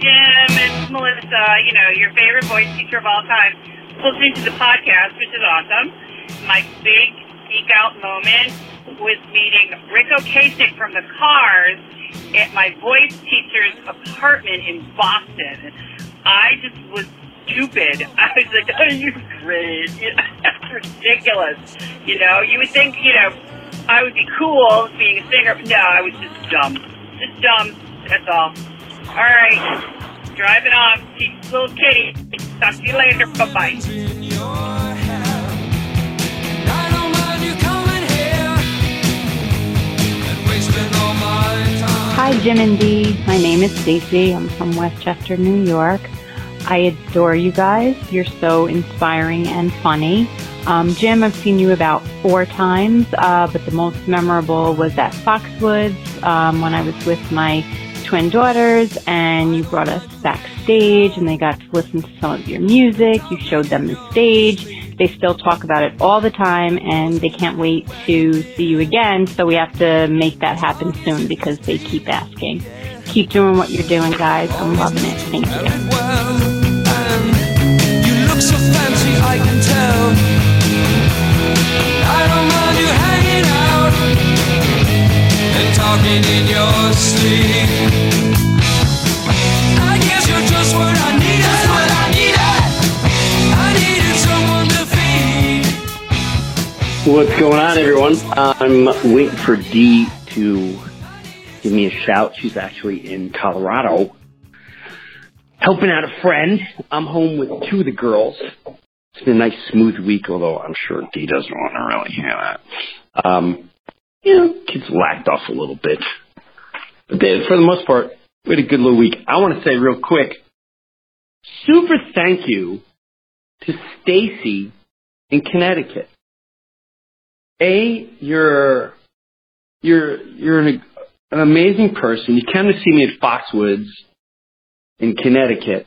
Jim. It's Melissa, you know, your favorite voice teacher of all time, listening to the podcast, which is awesome. My big geek out moment was meeting Ric Ocasek from the Cars at my voice teacher's apartment in Boston. I just was stupid. I was like, oh, great. You know, that's ridiculous. You know, you would think, you know, I would be cool being a singer, no, I was just dumb. Just dumb. That's all. All right. Driving off. Teach little kitty. Talk to you later. Bye-bye. Hi, Jim and Dee. My name is Stacy. I'm from Westchester, New York. I adore you guys. You're so inspiring and funny. Um, Jim, I've seen you about four times, uh, but the most memorable was at Foxwoods um, when I was with my twin daughters, and you brought us backstage, and they got to listen to some of your music. You showed them the stage. They still talk about it all the time, and they can't wait to see you again. So we have to make that happen soon because they keep asking. Keep doing what you're doing, guys. I'm loving it. Thank you. Talking in your sleep. What's going on, everyone? I'm waiting for Dee to give me a shout. She's actually in Colorado helping out a friend. I'm home with two of the girls. It's been a nice, smooth week, although I'm sure Dee doesn't want to really hear that. Um, you know, kids lacked off a little bit. But they, for the most part, we had a good little week. I want to say real quick, super thank you to Stacy in Connecticut. A, you're you're you're an, an amazing person. You came to see me at Foxwoods in Connecticut,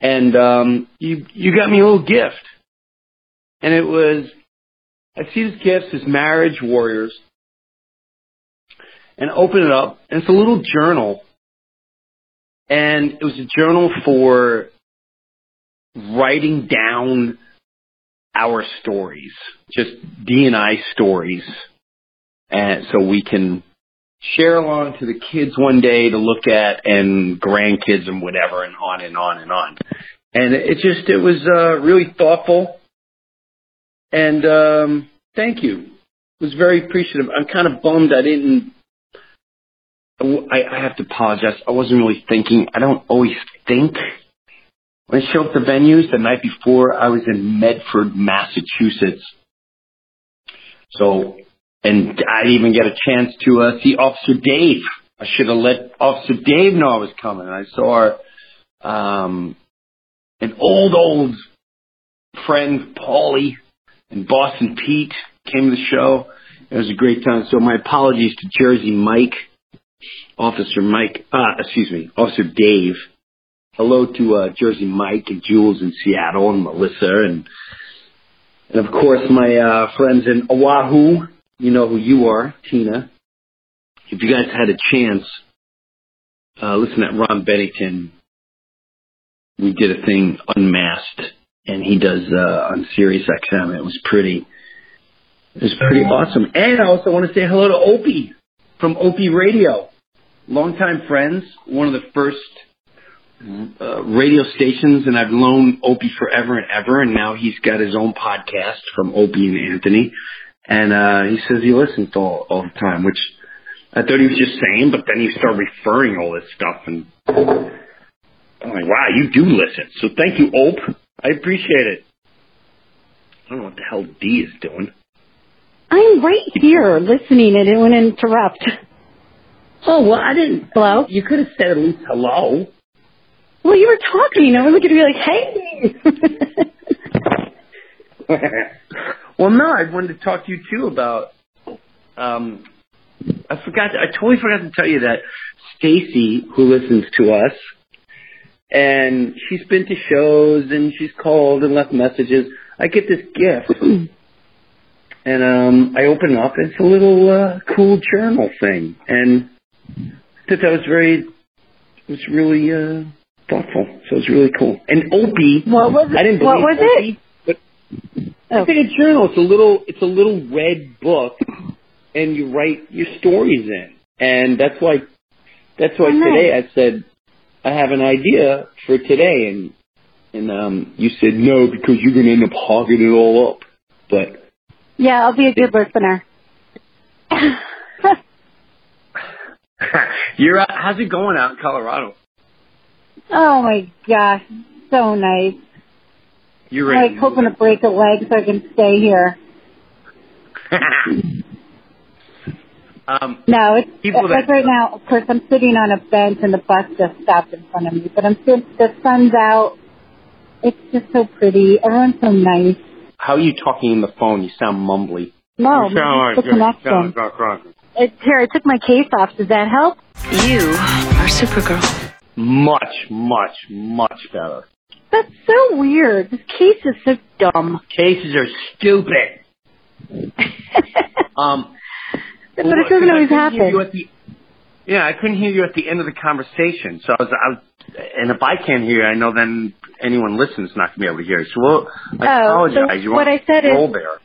and um, you you got me a little gift, and it was I see this gift says Marriage Warriors, and open it up, and it's a little journal, and it was a journal for writing down our stories, just Dee and I stories, and so we can share along to the kids one day to look at and grandkids and whatever and on and on and on. And it just it was uh, really thoughtful, and um, thank you. It was very appreciative. I'm kind of bummed I didn't. I, I have to apologize. I wasn't really thinking. I don't always think when I show up to venues. The night before, I was in Medford, Massachusetts. So, and I didn't even get a chance to uh, see Officer Dave. I should have let Officer Dave know I was coming. I saw um, an old, old friend, Paulie, and Boston Pete came to the show. It was a great time. So my apologies to Jersey Mike, Officer Mike, uh, excuse me, Officer Dave. Hello to uh, Jersey Mike and Jules in Seattle and Melissa and and of course my uh, friends in Oahu. You know who you are, Tina. If you guys had a chance, uh, listen at Ron Bennington. We did a thing unmasked, and he does uh, on Sirius XM. It was pretty. It was pretty awesome. And I also want to say hello to Opie from Opie Radio, longtime friends. One of the first uh, radio stations, and I've known Opie forever and ever, and now he's got his own podcast from Opie and Anthony, and uh, he says he listens to all, all the time, which I thought he was just saying, but then he started referring all this stuff, and I'm like, wow, you do listen. So thank you, Ope. I appreciate it. I don't know what the hell Dee is doing. I'm right here listening. I didn't want to interrupt. Oh well, I didn't. Hello? You could have said at least hello. Well, you were talking. I was looking at you like, hey. well, no, I wanted to talk to you too about. Um, I forgot. I totally forgot to tell you that Stacy, who listens to us, and she's been to shows and she's called and left messages. I get this gift, and um, I open it up. It's a little uh, cool journal thing, and I thought that was very. It was really. Uh, thoughtful. So it was really cool. And Opie, What was it? I didn't what believe was it? Opie, but Oh. it's a journal. It's a little, it's a little red book, and you write your stories in. And that's why, that's why Oh, nice. today I said I have an idea for today, and and um, you said no because you're going to end up hogging it all up. But Yeah, I'll be a good listener. you're, uh, how's it going out in Colorado? oh my gosh, so nice. You're I'm like hoping to break a leg so I can stay here. um, No, it's People like that- right now. Of course, I'm sitting on a bench and the bus just stopped in front of me. But I'm still the sun's out. It's just so pretty. Everyone's so nice. how are you talking in the phone? You sound mumbly. No, You sound it's the connection. sound like- It's here. I took my case off. Does that help? You are Supergirl. Much, much, much better. That's so weird. This case is so dumb. Cases are stupid. Um, but it doesn't always couldn't you happen. at the- yeah, I couldn't hear you at the end of the conversation. So I was, I was, and if I can't hear you, I know then anyone listening is not going to be able to hear you. So well, I Oh, so apologize. you what I said is- there.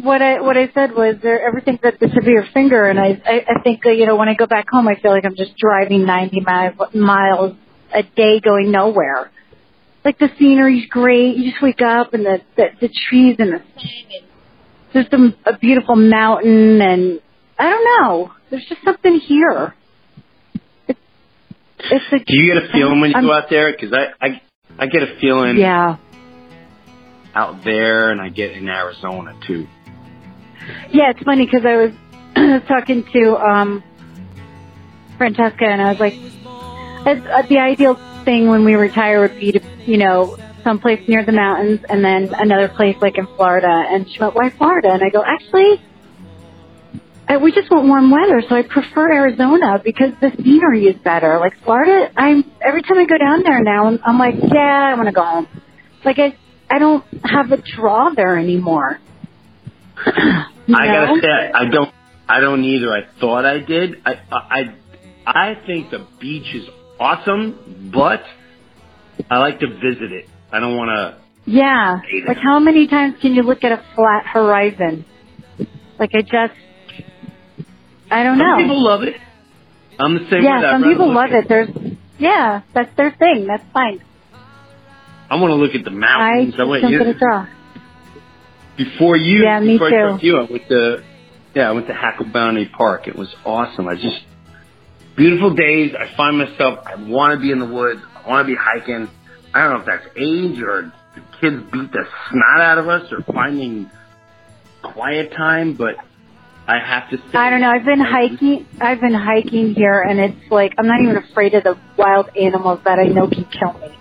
What I what I said was there everything's at the tip of your finger, and I I, I think uh, you know when I go back home, I feel like I'm just driving 90 mi- miles a day going nowhere. Like the scenery's great. You just wake up and the the, the trees and the thing, and there's some a beautiful mountain, and I don't know. There's just something here. It's it's a, Do you get a feeling when you I'm- go out there? Because I, I, I get a feeling yeah. out there, and I get in Arizona too. Yeah, it's funny because I was talking to um Francesca, and I was like, uh, the ideal thing when we retire would be to, you know, someplace near the mountains, and then another place like in Florida. And she went, "Why Florida?" And I go, "Actually." uh, We just want warm weather, so I prefer Arizona because the scenery is better. Like Florida, I'm every time I go down there now, I'm, I'm like, yeah, I want to go home. Like I, I don't have a draw there anymore. You I gotta say, I don't, I don't either. I thought I did. I, I, I think the beach is awesome, but I like to visit it. I don't want to. Yeah. Like how many times can you look at a flat horizon? Like I just, I don't Some know. people love it. I'm the same way. yeah, some people love at- it. There's, yeah, that's their thing. That's fine. I want to look at the mountains. I went don't you- draw. Before you. Yeah, me before I too. to you, I went to yeah, I went to Hacklebarney Park. It was awesome. I just beautiful days. I find myself. I want to be in the woods. I want to be hiking. I don't know if that's age or the kids beat the snot out of us or finding quiet time, but I have to say. I don't know. I've been hiking. I've been hiking here, and it's like I'm not even afraid of the wild animals that I know can kill me.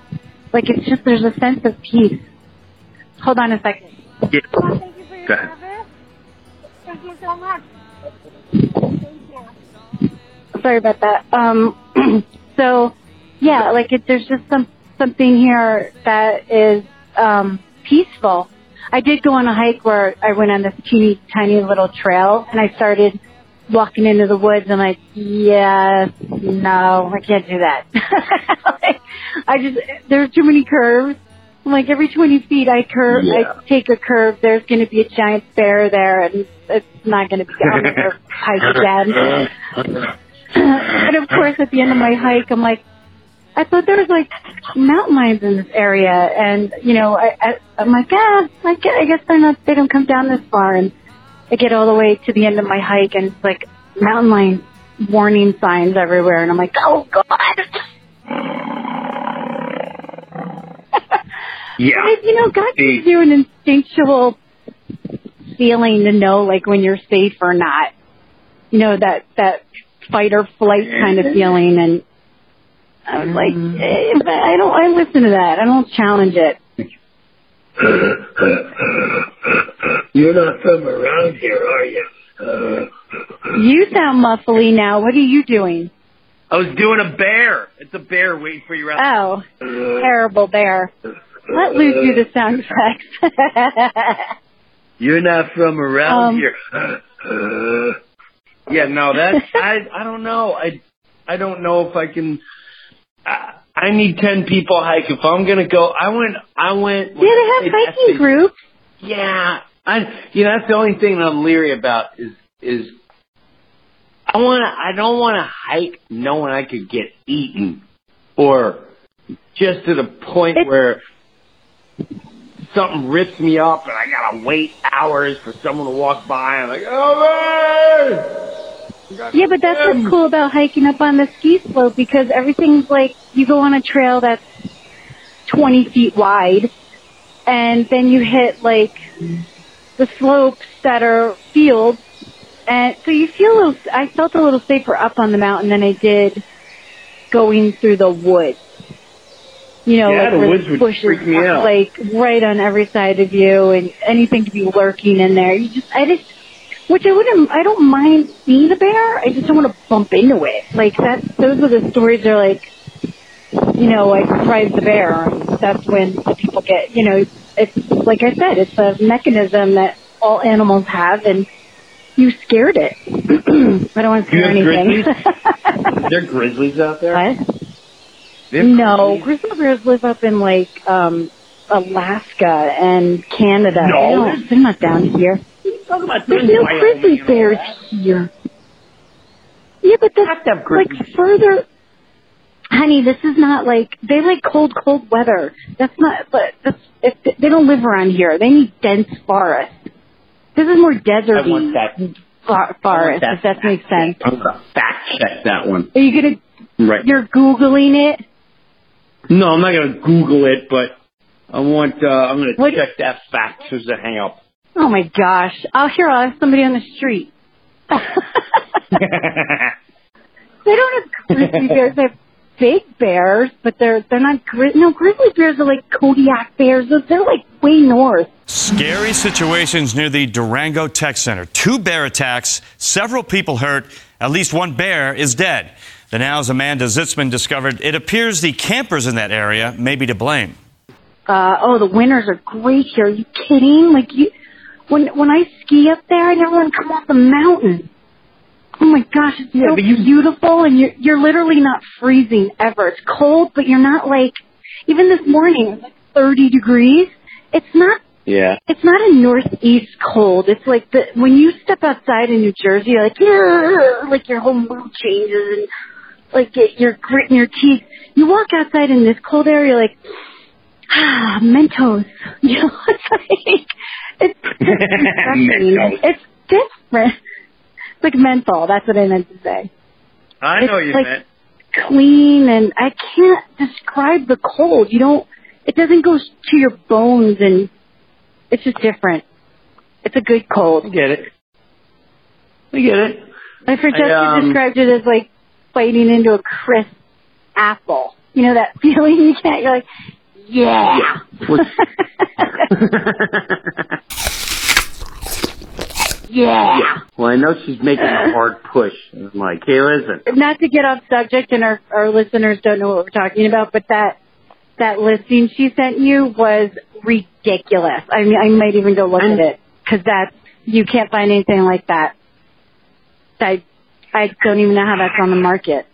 Like it's just there's a sense of peace. Hold on a second. Yeah. Go ahead. Thank you so much. Sorry about that. Um, so yeah, like it, there's just some something here that is um, peaceful. I did go on a hike where I went on this teeny tiny little trail, and I started walking into the woods. And I'm like, yeah, no, I can't do that. like, I just there's too many curves. Like every 20 feet I curve, Yeah. I take a curve. There's going to be a giant bear there, and it's not going to be. I'm hike again. and of course, at the end of my hike, I'm like, I thought there was like mountain lions in this area, and you know, I, I I'm like, ah, I guess, I guess they're not. They don't come down this far, and I get all the way to the end of my hike, and it's like mountain lion warning signs everywhere, and I'm like, oh god. Yeah. But, you know, God gives you an instinctual feeling to know, like, when you're safe or not. You know, that, that fight or flight kind of mm-hmm. feeling. And I was like, mm-hmm. eh, but I don't, I listen to that. I don't challenge it. You're not from around here, are you? Uh, you sound muffly now. What are you doing? I was doing a bear. It's a bear waiting for you out. Oh, terrible bear. Uh, Let loose do the sound effects. You're not from around Um, here. Yeah, no, that's I. I don't know. I I don't know if I can. I, I need ten people hike. If I'm gonna go, I went. I went. Yeah, they have hiking groups. Yeah, I. You know, that's the only thing that I'm leery about is is. I want to. I don't want to hike knowing I could get eaten, or just to the point It- where something rips me up and I gotta wait hours for someone to walk by. I'm like, oh man! Yeah, but that's what's cool about hiking up on the ski slope because everything's like you go on a trail that's 20 feet wide and then you hit like the slopes that are fields and so you feel a little, I felt a little safer up on the mountain than I did going through the woods. You know, Yeah, like the where woods would bushes freak me out. like right on every side of you and anything to be lurking in there. You just, I just, which I wouldn't, I don't mind seeing a bear. I just don't want to bump into it. Like that, those are the stories that are like, you know, like surprise the bear. And that's when the people get, you know, it's like I said, it's a mechanism that all animals have, and you scared it. I don't want to scare anything. Are there grizzlies out there? what? No, grizzly bears live up in like um Alaska and Canada. No. They don't- they're not down here. Talking about There's no grizzly bears here. Yeah, but that's like further. Honey, this is not like they like cold, cold weather. That's not. But that's if they don't live around here. They need dense forest. This is more I deserty want that. fo- forest. that If that makes sense. I'm gonna fact check that one. Are you gonna? Right. You're googling it. No, I'm not gonna Google it, but I want. uh I'm gonna What- check that fact as a hang up. Oh my gosh! I'll hear. I'll ask somebody on the street. They don't have grizzly bears. They have big bears, but they're they're not gri- no grizzly bears are like Kodiak bears. They're- They're like way north. Scary situations near the Durango Tech Center. Two bear attacks, several people hurt, at least one bear is dead. The Now's Amanda Zitzman discovered it appears the campers in that area may be to blame. Uh, oh, the winters are great here. Are you kidding? Like you, when when I ski up there, I never want to come off the mountain. Oh my gosh, it's so but you- beautiful, and you're you're literally not freezing ever. It's cold, but you're not like even this morning. It's like 30 degrees. It's not yeah. it's not a northeast cold. It's like the when you step outside in New Jersey, you're like "Ugh," like your whole mood changes and like it, you're gritting your teeth. You walk outside in this cold air, you're like ah, Mentos. You know, it's like it's refreshing. Mentos. It's different. It's like menthol. That's what I meant to say. I It's know you like- meant. Clean and I can't describe the cold. You don't. It doesn't go to your bones and it's just different. It's a good I cold. get it. I get it. My Francesca I, um, described it as like biting into a crisp apple. You know that feeling you can't. You're like, yeah. yeah. Well, I know she's making a hard push. I'm like, hey, listen. Not to get off subject, and our our listeners don't know what we're talking about, but that that listing she sent you was ridiculous. I mean, I might even go look And- at it because that you can't find anything like that. I I don't even know how that's on the market.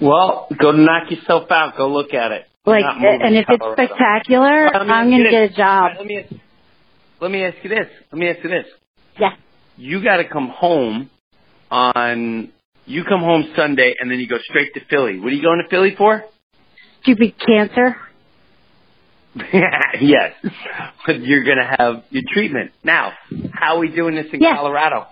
Well, go knock yourself out. Go look at it. Like, and if it's spectacular, I'm gonna get a job. Let me ask, let me ask you this. Let me ask you this. Yeah. You got to come home on. You come home Sunday and then you go straight to Philly. What are you going to Philly for? Stupid cancer. yes, but you're going to have your treatment. Now, how are we doing this in Yeah. Colorado?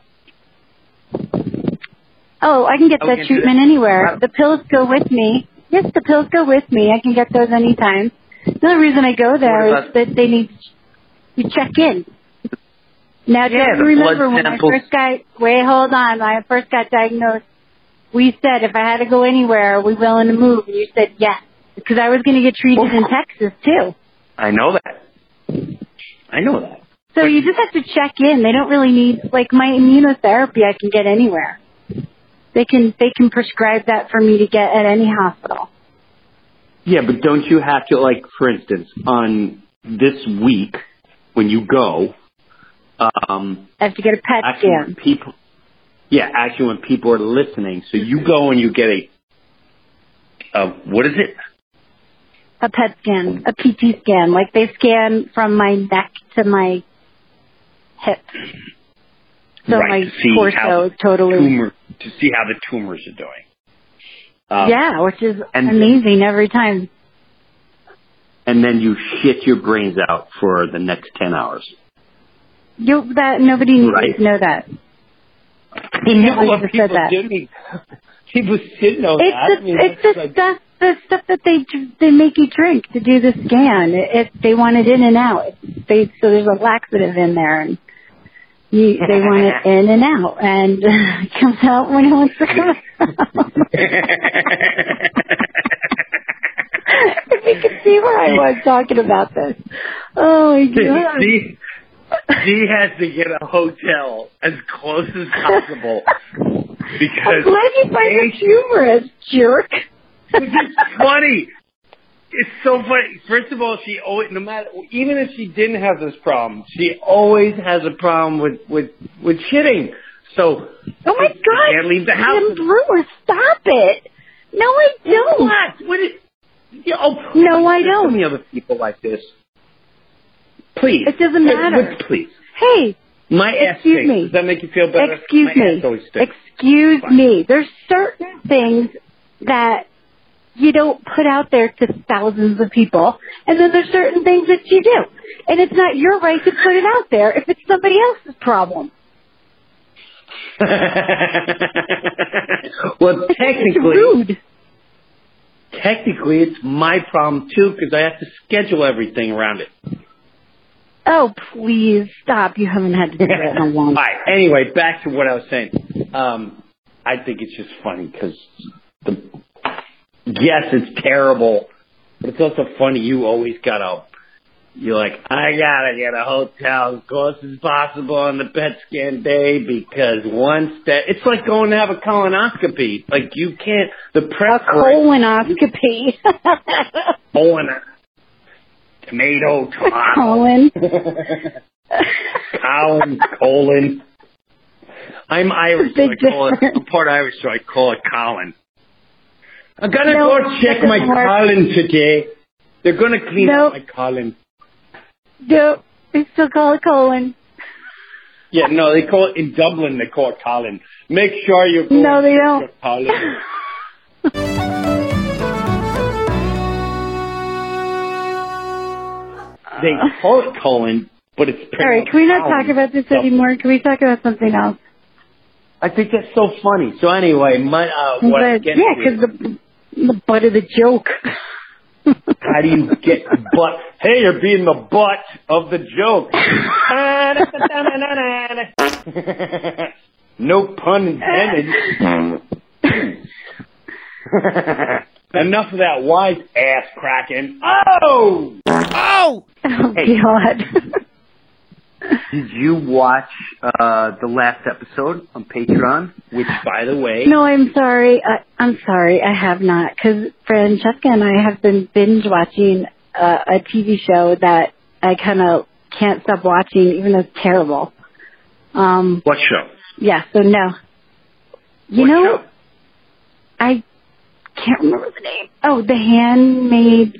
Oh, I can get Oh, that treatment that. anywhere. The pills go with me. Yes, the pills go with me. I can get those anytime. The only reason I go there is that they need you check in. Now, Yeah, don't you remember when samples. I first got wait, hold on, when I first got diagnosed? We said if I had to go anywhere, are we willing to move? And you said yes, because I was going to get treated in Texas too. I know that. I know that. So you just have to check in. They don't really need like my immunotherapy. I can get anywhere. They can they can prescribe that for me to get at any hospital. Yeah, but don't you have to, like, for instance, on this week when you go, um, I have to get a PET actually scan. people, yeah, actually when people are listening, so you go and you get a, uh, what is it? a PET scan, a PT scan. Like they scan from my neck to my hip. So right, my to see torso totally tumor to see how the tumors are doing. Um, yeah, which is and- amazing every time. And then you shit your brains out for the next ten hours. You that nobody needs Right. to know that. You know what people said that. didn't. People should know It's that. the I mean, it's the like- stuff the stuff that they they make you drink to do the scan. It, it they want it in and out. They so there's a laxative in there and you they want it in and out and it comes out when it wants to come out. if you could see where I was talking about this. Oh my god. she, she has to get a hotel as close as possible Because I'm glad you find this humorous, jerk. it's funny. It's so funny. First of all, she always, no matter, even if she didn't have this problem, she always has a problem with with with shitting. So Oh my she god. can't leave the house. Jim Breuer, stop it. No, I don't. What? What is? Yeah, oh, No, I don't. So many other people like this. Please. It doesn't matter. Please. Hey, My Excuse stinks. me. Does that make you feel better? excuse My me. ass. Excuse Fine. me. There's certain things that you don't put out there to thousands of people, and then there's certain things that you do. And it's not your right to put it out there if it's somebody else's problem. well, It's technically, rude. technically, it's my problem too because I have to schedule everything around it. Oh, please stop. You haven't had to do that in a long All right. Anyway, back to what I was saying. Um, I think it's just funny because the yes, it's terrible, but it's also funny. You always gotta. You're like, I gotta get a hotel as close as possible on the PET scan day because once that it's like going to have a colonoscopy. Like you can't the prep Colonoscopy. colon tomato tomato Colon. colon colon. I'm Irish, so I call it, I'm part Irish, so I call it Colin. I'm gonna No, go check my work. colon today. They're gonna clean No. up my colon. no, they still call it colon. Yeah, no, they call it in Dublin. They call it Colin. Make sure you're going No, they don't. Colin. They call it colon, but it's All right, can we not talk about this So, anymore? Can we talk about something else? I think that's so funny. So anyway, my uh, what I'm But, yeah, because the the butt of the joke. How do you get butt? Hey, you're being the butt of the joke. no pun intended. Enough of that wise ass cracking. Oh! Oh! Oh Hey. God. Did you watch uh, the last episode on Patreon? Which, by the way, no, I'm sorry. I, I'm sorry. I have not because Francesca and I have been binge watching uh, a TV show that I kind of can't stop watching, even though it's terrible. Um, what show? yeah. So no. You What know, show? I can't remember the name. Oh, The Handmaid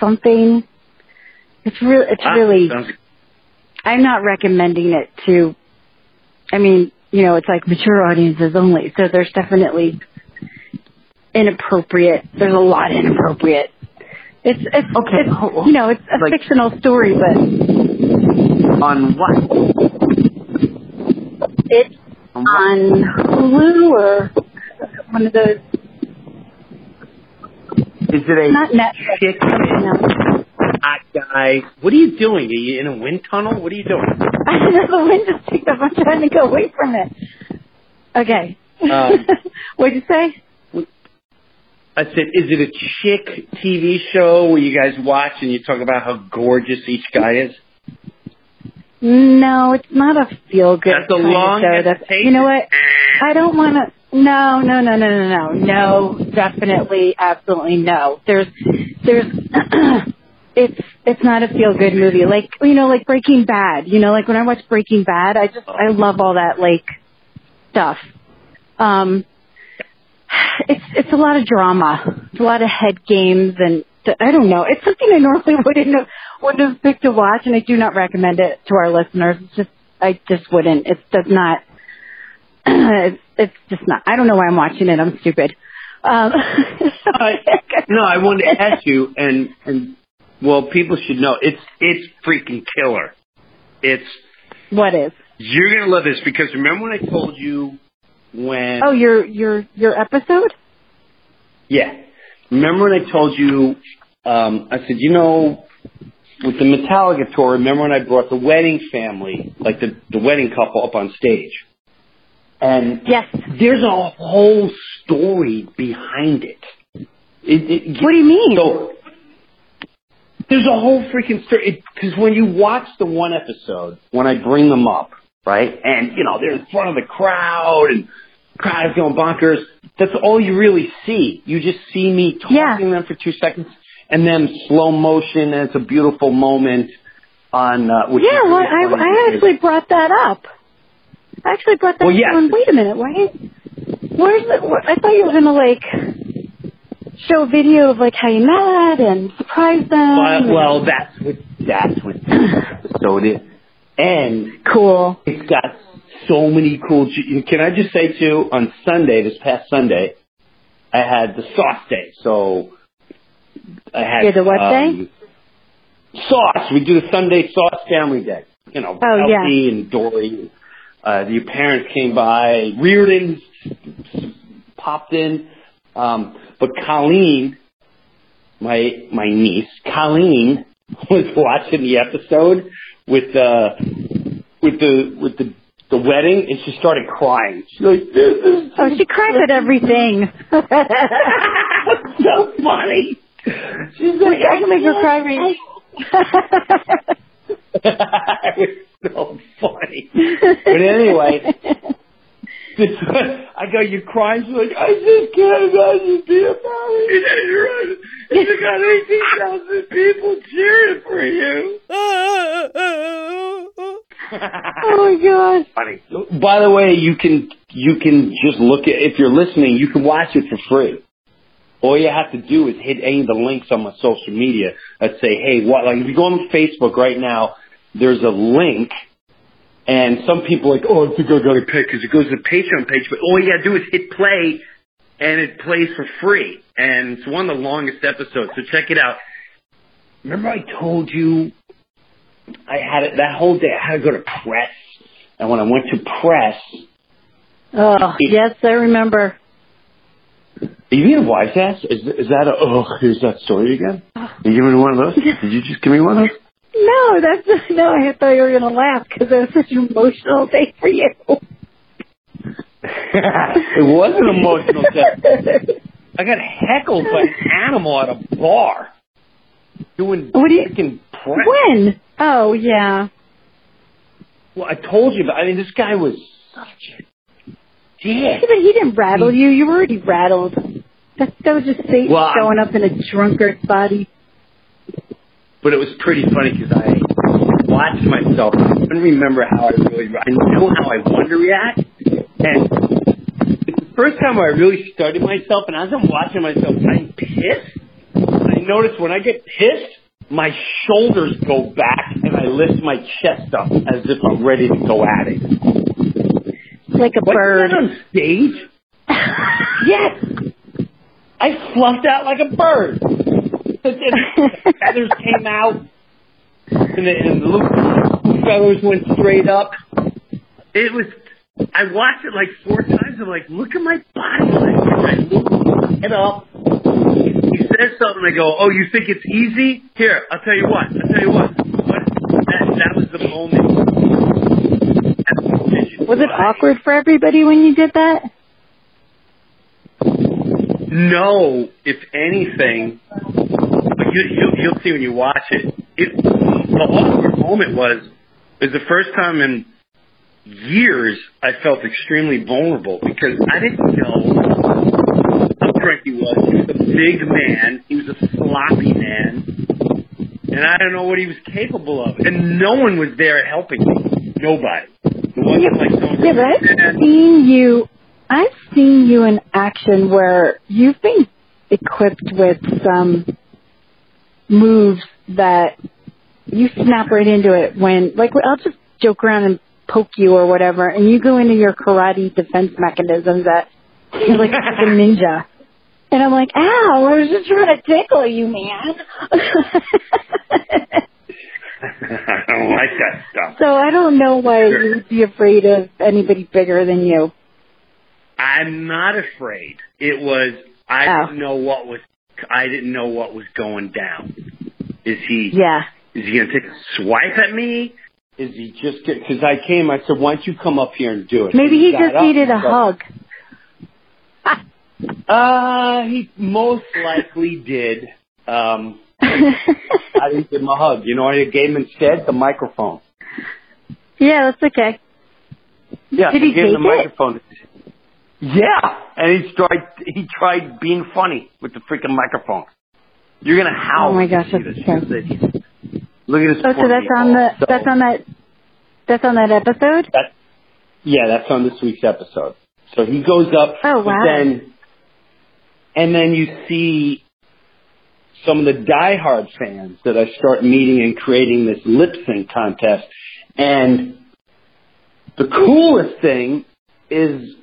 something. It's really, it's Ah, really. sounds- I'm not recommending it to. I mean, you know, it's like mature audiences only. So there's definitely inappropriate. There's a lot inappropriate. It's it's Okay, It's, you know, it's a Like- fictional story, but on what? it's On on Hulu or one of those. Is it a Not Netflix. chick No. Hot guy? What are you doing? Are you in a wind tunnel? What are you doing? I know the wind just picked up. I'm trying to go away from it. Okay. Um, What'd you say? I said, is it a chick TV show where you guys watch and you talk about how gorgeous each guy is? No, it's not a feel good That's a long show. That's you know what? I don't want to. No, no, no, no, no, no, no. Definitely, absolutely no. There's, there's. it's it's not a feel good movie. Like you know, like Breaking Bad. You know, like when I watch Breaking Bad, I just I love all that like stuff. Um, it's it's a lot of drama. It's a lot of head games and I don't know. It's something I normally wouldn't have, wouldn't have picked to watch, and I do not recommend it to our listeners. It's just I just wouldn't. It does not. it's, just not. I don't know why I'm watching it. I'm stupid. Um, I, no, I wanted to ask you, and and well, people should know it's it's freaking killer. It's what is? you're gonna love this because remember when I told you when Oh, your your your episode? yeah remember when I told you um I said you know with the Metallica tour remember when I brought the wedding family like the the wedding couple up on stage and Yes. there's a whole story behind it. it, it What do you mean? So there's a whole freaking story because when you watch the one episode, when I bring them up, right, and you know they're in front of the crowd and crowd is going bonkers. That's all you really see. You just see me talking Yeah. to them for two seconds, and then slow motion, and it's a beautiful moment. On uh, which yeah, well, I I actually brought that up. I actually brought that Well, up. yes. Going, Wait a minute, why? Where's the? Where, I thought you were gonna like show a video of like how you met and surprise them. Well, well, that's what that's what this episode is, and cool. it's got so many cool. Can I just say too? On Sunday, this past Sunday, I had the sauce day. So I had Yeah, the what um, Sauce. We do the Sunday sauce family day. You know, Oh, yeah. And Dory. Uh, your parents came by. Reardon popped in. Um, but Colleen, my my niece, Colleen was watching the episode with uh with the with the the wedding and she started crying. She's like, This is Oh, she cries at everything. so funny. She's like, I can make her cry right. it was so funny. But anyway, I go, you crying? She's like, I just can't imagine being. You're right. You got 18,000 people cheering for you. oh my god. Funny. By the way, you can you can just look at if you're listening, you can watch it for free. All you have to do is hit any of the links on my social media that say, "Hey, what?" Like if you go on Facebook right now, there's a link, and some people are like, "Oh, I think I got to pay," because it goes to the Patreon page. But all you got to do is hit play, and it plays for free. And it's one of the longest episodes, so check it out. Remember, I told you I had it that whole day. I had to go to press, and when I went to press, Oh, yes, I remember. Are you being a wise ass? Is, is that a, oh, here's that story again? Oh. Are you giving me one of those? Did you just give me one of those? No, that's no. I thought you were gonna laugh because it was such an emotional day for you. it was an emotional day. I got heckled by an animal at a bar. Doing What do you- freaking press. when? Oh yeah. Well, I told you, but I mean, this guy was such a dick. Yeah, but he didn't rattle you. You were already rattled. That, that was just Satan Well, showing up in a drunkard's body. But it was pretty funny because I watched myself. I couldn't remember how I really. I know how I wanted to react, and it's the first time I really studied myself. And as I'm watching myself, I'm pissed. I notice when I get pissed, my shoulders go back and I lift my chest up as if I'm ready to go at it. Like a Like bird. on stage? yes. I fluffed out like a bird. And the feathers came out, and the, and the little feathers went straight up. It was. I watched it like four times. I'm like, look at my body language. I look it up. He says something. I go, oh, you think it's easy? Here, I'll tell you what. I'll tell you what. what? That, that was the moment. Was it awkward for everybody when you did that? No, if anything, but you, you, you'll see when you watch it. it the awkward moment was is the first time in years I felt extremely vulnerable because I didn't know how drunk he was. He was a big man. He was a sloppy man. And I don't know what he was capable of. And no one was there helping me. Nobody. It wasn't like someone Yeah, but I've seen you. I've seen you in action where you've been equipped with some moves that you snap right into it when, like, I'll just joke around and poke you or whatever, and you go into your karate defense mechanisms that you're like a ninja. And I'm like, ow, I was just trying to tickle you, man. I don't like that stuff. so I don't know why you would be afraid of anybody bigger than you. I'm not afraid. It was I Oh. didn't know what was I didn't know what was going down. Is he Yeah. is he gonna take a swipe at me? Is he just because I came? I said, "Why don't you come up here and do it?" Maybe he got just needed a hug. Uh, he most likely did. Um, I didn't give him a hug. You know what I gave him instead? The microphone. yeah, that's okay. Yeah, Did he gave him the it? microphone. Yeah, and he tried. He tried being funny with the freaking microphone. You're gonna howl. Oh my gosh, that's. Look at this. Oh, so that's on meatball. the So- that's on that that's on that episode. That, yeah, that's on this week's episode. So he goes up. Oh, wow. Then, and then you see some of the diehard fans that I start meeting and creating this lip sync contest. And the coolest thing is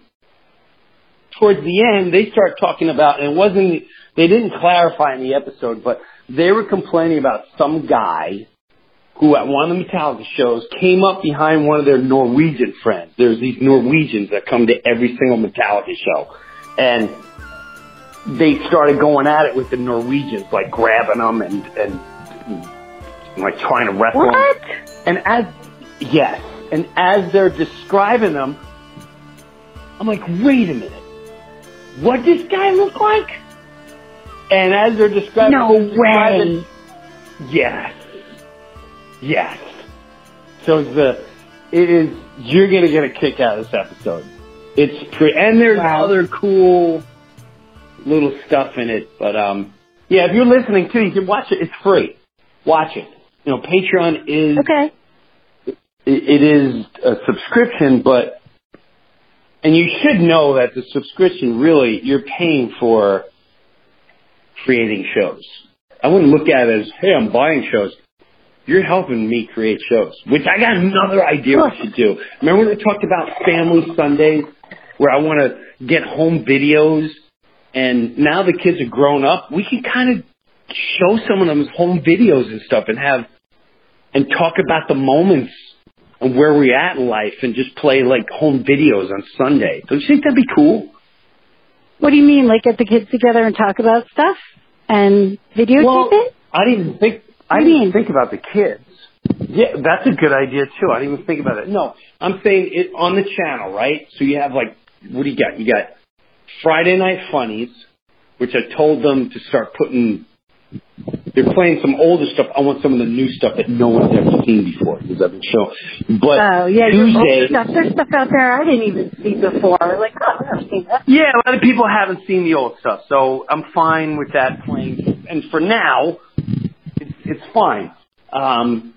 towards the end, they start talking about, and it wasn't, they didn't clarify in the episode, but they were complaining about some guy who at one of the Metallica shows came up behind one of their Norwegian friends. There's these Norwegians that come to every single Metallica show. And they started going at it with the Norwegians, like grabbing them and, and, like trying to wrestle them. What? And as, yes, and as they're describing them, I'm like, wait a minute. What this guy look like? And as they're describing No way. Yes. Yes. So the it is you're gonna get a kick out of this episode. It's pre and there's Wow. other cool little stuff in it, but um yeah, if you're listening too, you can watch it. It's free. Watch it. You know, Patreon is Okay. it, it is a subscription, but and you should know that the subscription really you're paying for creating shows. I wouldn't look at it as, hey, I'm buying shows. You're helping me create shows, which I got another idea we should do. Remember when we talked about Family Sundays, where I want to get home videos, and now the kids are grown up, we can kind of show some of them home videos and stuff, and have and talk about the moments and where we're at in life, and just play like home videos on Sunday. Don't you think that'd be cool? What do you mean? Like get the kids together and talk about stuff and videotape Well, it? I didn't think. I What do you didn't mean? think about the kids. Yeah, that's a good idea too. I didn't even think about it. No, I'm saying it on the channel, right? So you have like, what do you got? You got Friday Night Funnies, which I told them to start putting. They're playing some older stuff. I want some of the new stuff that no one's ever seen before because I've been showing. But Oh yeah, your Tuesday, stuff. There's stuff out there I didn't even see before. Like, oh, I've never seen that. Yeah, a lot of people haven't seen the old stuff, so I'm fine with that playing. And for now, it's, it's fine. Um,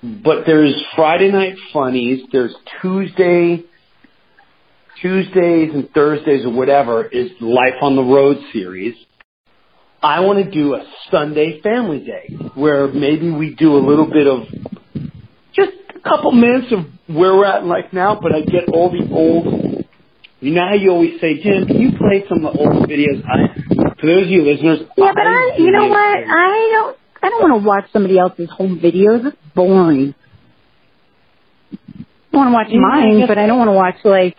but there's Friday Night Funnies. There's Tuesday, Tuesdays and Thursdays or whatever is Life on the Road series. I want to do a Sunday Family Day where maybe we do a little bit of just a couple minutes of where we're at in life now, but I get all the old you know how you always say, Jim, can you play some of the old videos? I, for those of you listeners, Yeah, but I, you know what? I don't. I don't want to watch somebody else's home videos. It's boring. I want to watch mine, but I don't want to watch like.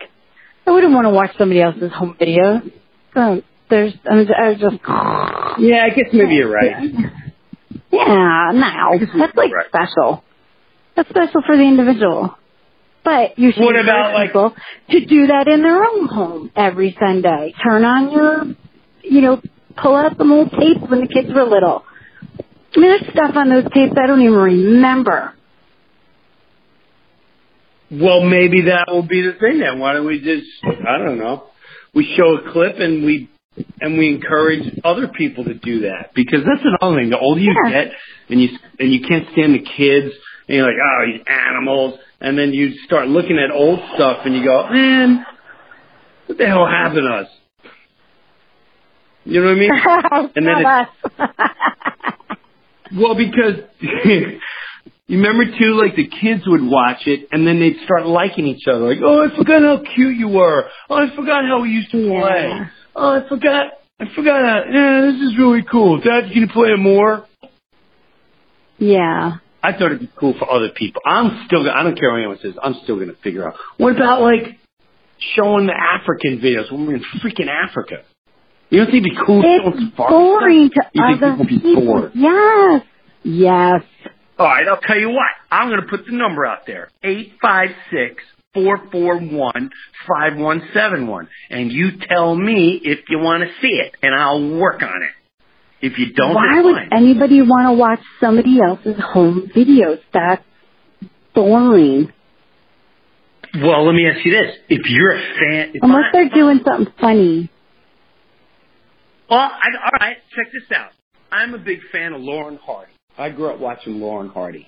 I wouldn't want to watch somebody else's home videos. So there's. I'm, I was just. Yeah, I guess maybe you're right. Yeah, no, that's like right. special. That's special for the individual. But you should What about, like- people to do that in their own home every Sunday. Turn on your, you know, pull out some old tapes when the kids were little. I mean, there's stuff on those tapes I don't even remember. Well, maybe that will be the thing then. Why don't we just, I don't know, we show a clip and we and we encourage other people to do that because that's another thing. The older you Yeah. get, and you and you can't stand the kids, and you're like, oh, these animals, and then you start looking at old stuff and you go, man, what the hell happened to us? You know what I mean? And then it- Well, because you remember too, like the kids would watch it and then they'd start liking each other. Like, oh, I forgot how cute you were. Oh, I forgot how we used to play. Yeah. Oh, I forgot. I forgot. How, yeah, this is really cool. Dad, can you play it more? yeah. I thought it'd be cool for other people. I'm still. gonna I don't care what anyone says. I'm still going to figure out. What about like showing the African videos when we're in freaking Africa? You don't think it'd be cool showing It's safari boring stuff? to You think other people would be bored? Yes. Yes. All right, I'll tell you what. I'm going to put the number out there. Eight five six four four one five one seven one, and you tell me if you want to see it, and I'll work on it. If you don't, Why would fine. anybody want to watch somebody else's home videos? That's boring. well, let me ask you this: If you're a fan, Unless I- they're doing something funny. Well, I, all right, check this out. I'm a big fan of Laurel and Hardy. I grew up watching Laurel and Hardy.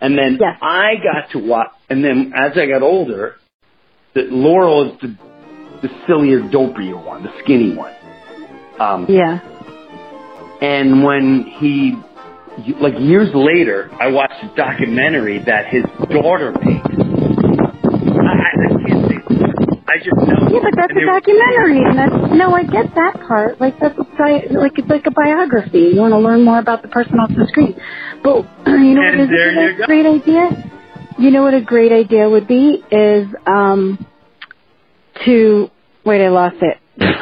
And then Yes. I got to watch, and then as I got older, the Laurel is the, the sillier, dopier one, the skinny one. Um, Yeah. and when he, like years later, I watched a documentary that his daughter made. I, I, I can't say, I just know. Yeah, but that's a documentary, and that's no, I get that part. Like that's a bi- like it's like a biography. You want to learn more about the person off the screen. But you know what And is there a go. great idea? You know what a great idea would be is um to wait. I lost it.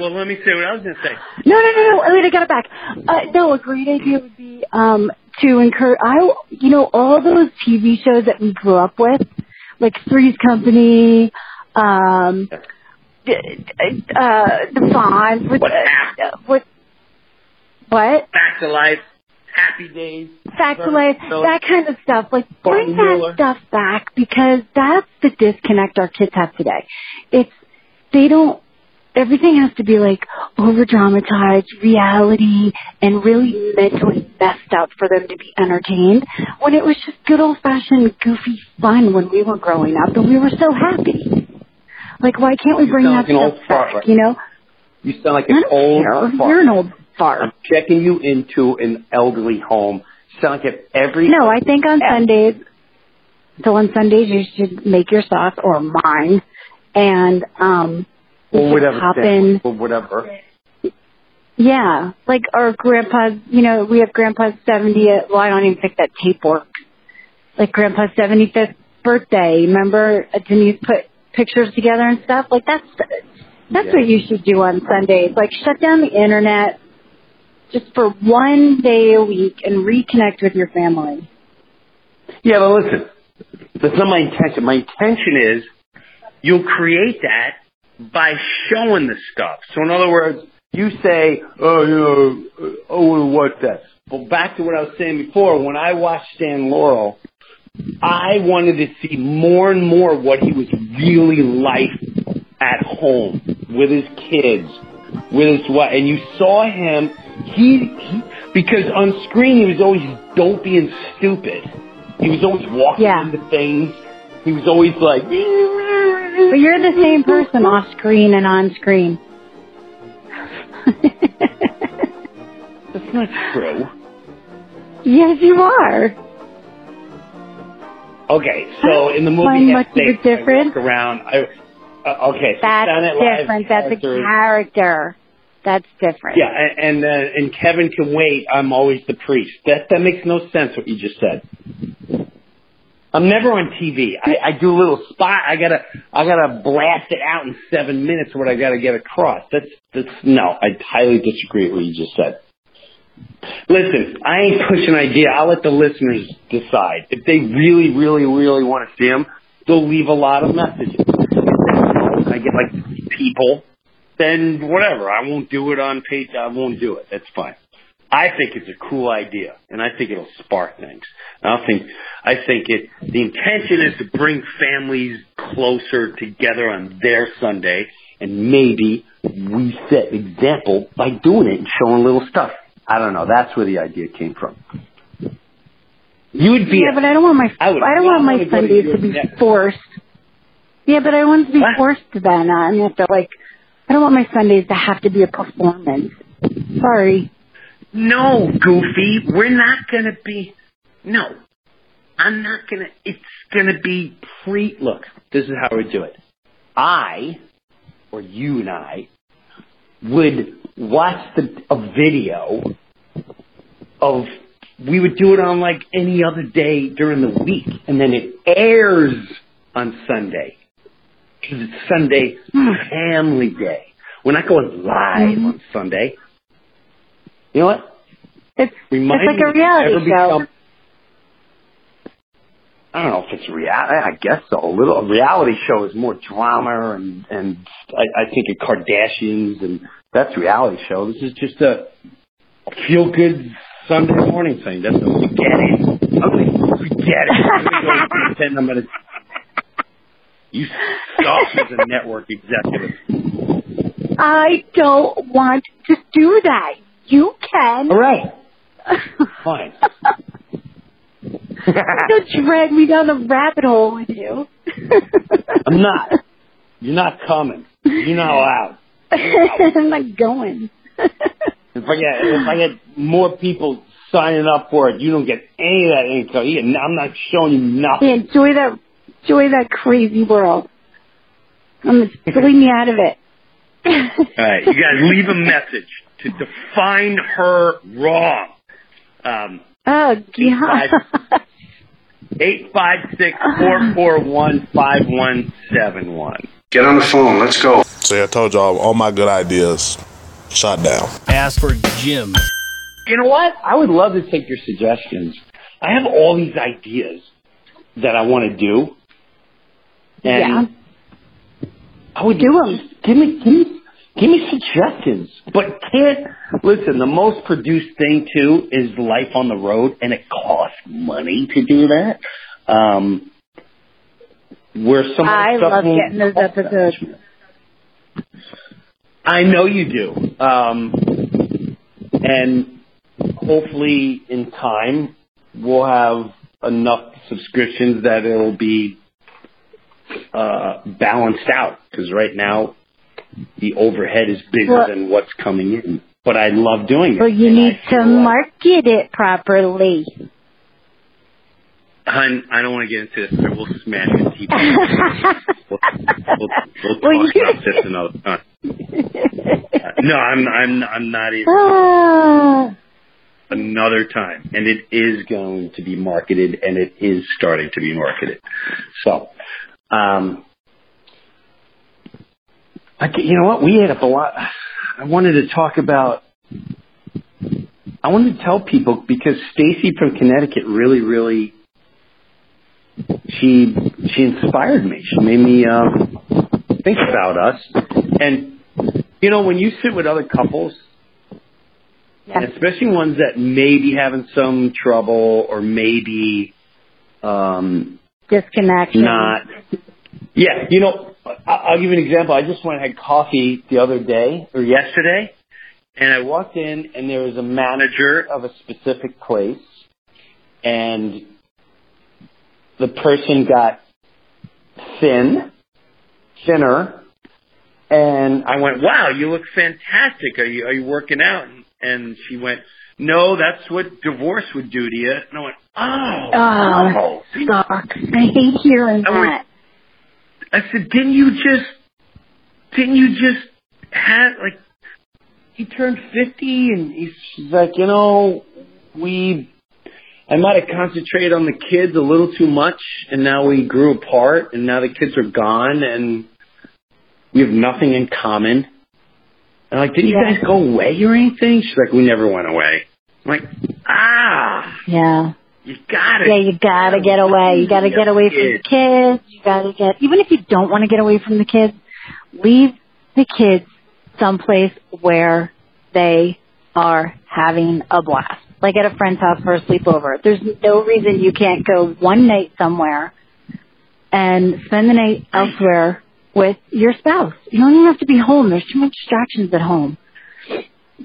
Well, let me say what I was going to say. No, no, no, no. Wait, I got it back. Uh, no, a great idea would be um, to encourage. I, you know, all those TV shows that we grew up with, like Three's Company, um, uh, The Fonz. With, What uh, what? What? Back to life, happy days. Back to life, that kind of stuff. Like bring that stuff back because that's the disconnect our kids have today. It's they don't. Everything has to be like over dramatized reality and really mentally messed up for them to be entertained. When it was just good old fashioned goofy fun when we were growing up and we were so happy. Like why can't we You bring that like an old stuff fart back? right You know, You sound like an old care. fart. You're an old fart. I'm checking you into an elderly home. You sound like at every. No, I think on. Sundays. So on Sundays you should make your sauce or mine, and um, or whatever. hop in. Or whatever. Yeah, like our grandpa's. You know, we have grandpa's seventieth. Well, I don't even think that tape works. Like grandpa's seventy fifth birthday. Remember, uh, Denise put pictures together and stuff. Like that's that's Yeah. what you should do on Sundays. Like shut down the internet just for one day a week and reconnect with your family. Yeah, but listen, that's not my intention. My intention is you'll create that by showing the stuff. So in other words, you say, oh, you know, oh, what's that? Well, back to what I was saying before, when I watched Stan Laurel, I wanted to see more and more what he was really like at home with his kids, with his wife. And you saw him, he, he because on screen he was always dopey and stupid. He was always walking Yeah. into things. He was always like, But you're the same person off screen and on screen. that's not true. yes, you are. Okay, so in the movie much of a Baked, I around. I, uh, okay, so That's different. That's a character. That's different. Yeah, and and, uh, and Kevin can wait. I'm always the priest. That that makes no sense. What you just said. I'm never on TV. I, I do a little spot. I gotta I gotta blast it out in seven minutes. What I gotta get across. That's that's no. I highly disagree with what you just said. Listen, I ain't pushing an idea. I'll let the listeners decide. If they really, really, really want to see them, they'll leave a lot of messages. If I get like people then whatever. I won't do it on page. I won't do it. That's fine. I think it's a cool idea, and I think it'll spark things. And I think I think it. The intention is to bring families closer together on their Sunday, and maybe we set an example by doing it and showing little stuff. I don't know. That's where the idea came from. You would be. Yeah, but I don't want my I would I don't want my go to Sundays to be next- forced. Yeah, but I want to be What? forced to then. I mean, I feel like I don't want my Sundays to have to be a performance. Sorry. No, Goofy, we're not gonna be. No, I'm not gonna. It's gonna be pre. Look, this is how we do it. I, or you and I, would watch the a video of. We would do it on like any other day during the week, and then it airs on Sunday because it's Sunday family day. We're not going live Mhm. on Sunday. You know what? It's Remind it's like a reality show. become- I don't know if it's reality. I guess so. A little a reality show is more drama, and and I, I think of Kardashians, and that's reality show. This is just a feel good Sunday morning thing. That's what we get it. Ugly, we get it. I'm gonna go pretend I'm gonna. You suck as a network executive. I don't want to do that. You can. All right, fine. Don't drag me down the rabbit hole with you. I'm not. You're not coming. You're not allowed. I'm not going. If I get if I get more people signing up for it, you don't get any of that income. You get- I'm not showing you Yeah, nothing. enjoy that, enjoy that crazy world. I'm just leave me out of it. All right, you guys leave a message to define her wrong. Um, oh, God. eight five six four four one five one seven one. Get on the phone. Let's go. See, I told y'all all my good ideas shot down. Ask for Jim. You know what? I would love to take your suggestions. I have all these ideas that I want to do, and I would Do 'em. Give me, give me, give me suggestions. But can't listen. The most produced thing too is life on the road, and it costs money to do that. Um, where some of the I love getting those episodes. I know you do. Um, and hopefully in time we'll have enough subscriptions that it'll be uh, balanced out. Because right now the overhead is bigger Well- than what's coming in. But I love doing it. Well, you need to market it properly. Hun, I don't want to get into this, but we'll smash TV. we'll, we'll, we'll Well, talk about this another time. No, I'm I'm I'm not even Ah. another time, and it is going to be marketed, and it is starting to be marketed. So, um, I you know what? We had up a lot. I wanted to talk about. I wanted to tell people because Stacy from Connecticut really, really, she she inspired me. She made me um, think about us, and you know when you sit with other couples and especially ones that may be having some trouble or maybe um Disconnection. not yeah you know I- i'll give you an example i just went and had coffee the other day or yesterday and i walked in and there was a manager of a specific place and the person got thin thinner and I went, "Wow, you look fantastic. Are you are you working out?" And, and she went, "No, that's what divorce would do to you." And I went, "Oh, Oh, wow." sucks. I hate hearing I went- that. I said, "Didn't you just? Didn't you just have like?" He turned fifty, and he's she's like, "You know, we." I might have concentrated on the kids a little too much, and now we grew apart, and now the kids are gone, and we have nothing in common. And like, did you Yeah. guys go away or anything? She's like, we never went away. I'm like, ah, Yeah. you gotta. Yeah, you gotta get away. You gotta get away from the kids. You gotta get, even if you don't want to get away from the kids, leave the kids someplace where they are having a blast. Like at a friend's house for a sleepover. There's no reason you can't go one night somewhere and spend the night elsewhere with your spouse. You don't even have to be home. There's too many distractions at home.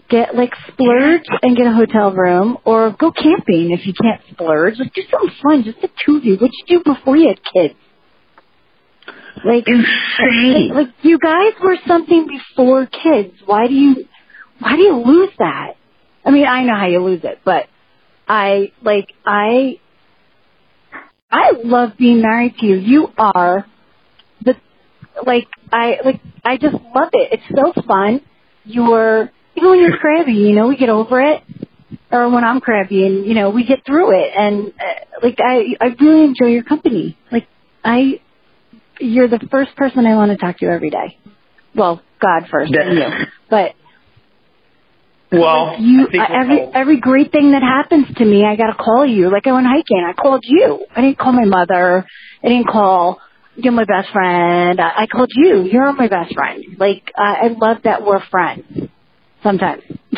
Get like splurge and get a hotel room or go camping if you can't splurge. Like do something fun, just the two of you. What'd you do before you had kids? Like Insane. Like, like you guys were something before kids. Why do you why do you lose that? I mean, I know how you lose it, but I like I I love being married to you. You are the like I like I just love it. It's so fun. You're even when you're crabby, you know, we get over it. Or when I'm crabby, and you know, we get through it. And uh, like I, I really enjoy your company. Like I, you're the first person I want to talk to every day. Well, God first, and you. But Well, you I every every great thing that happens to me, I gotta call you. Like I went hiking, I called you. I didn't call my mother. I didn't call you're my best friend. I, I called you. You're my best friend. Like uh, I love that we're friends. Sometimes.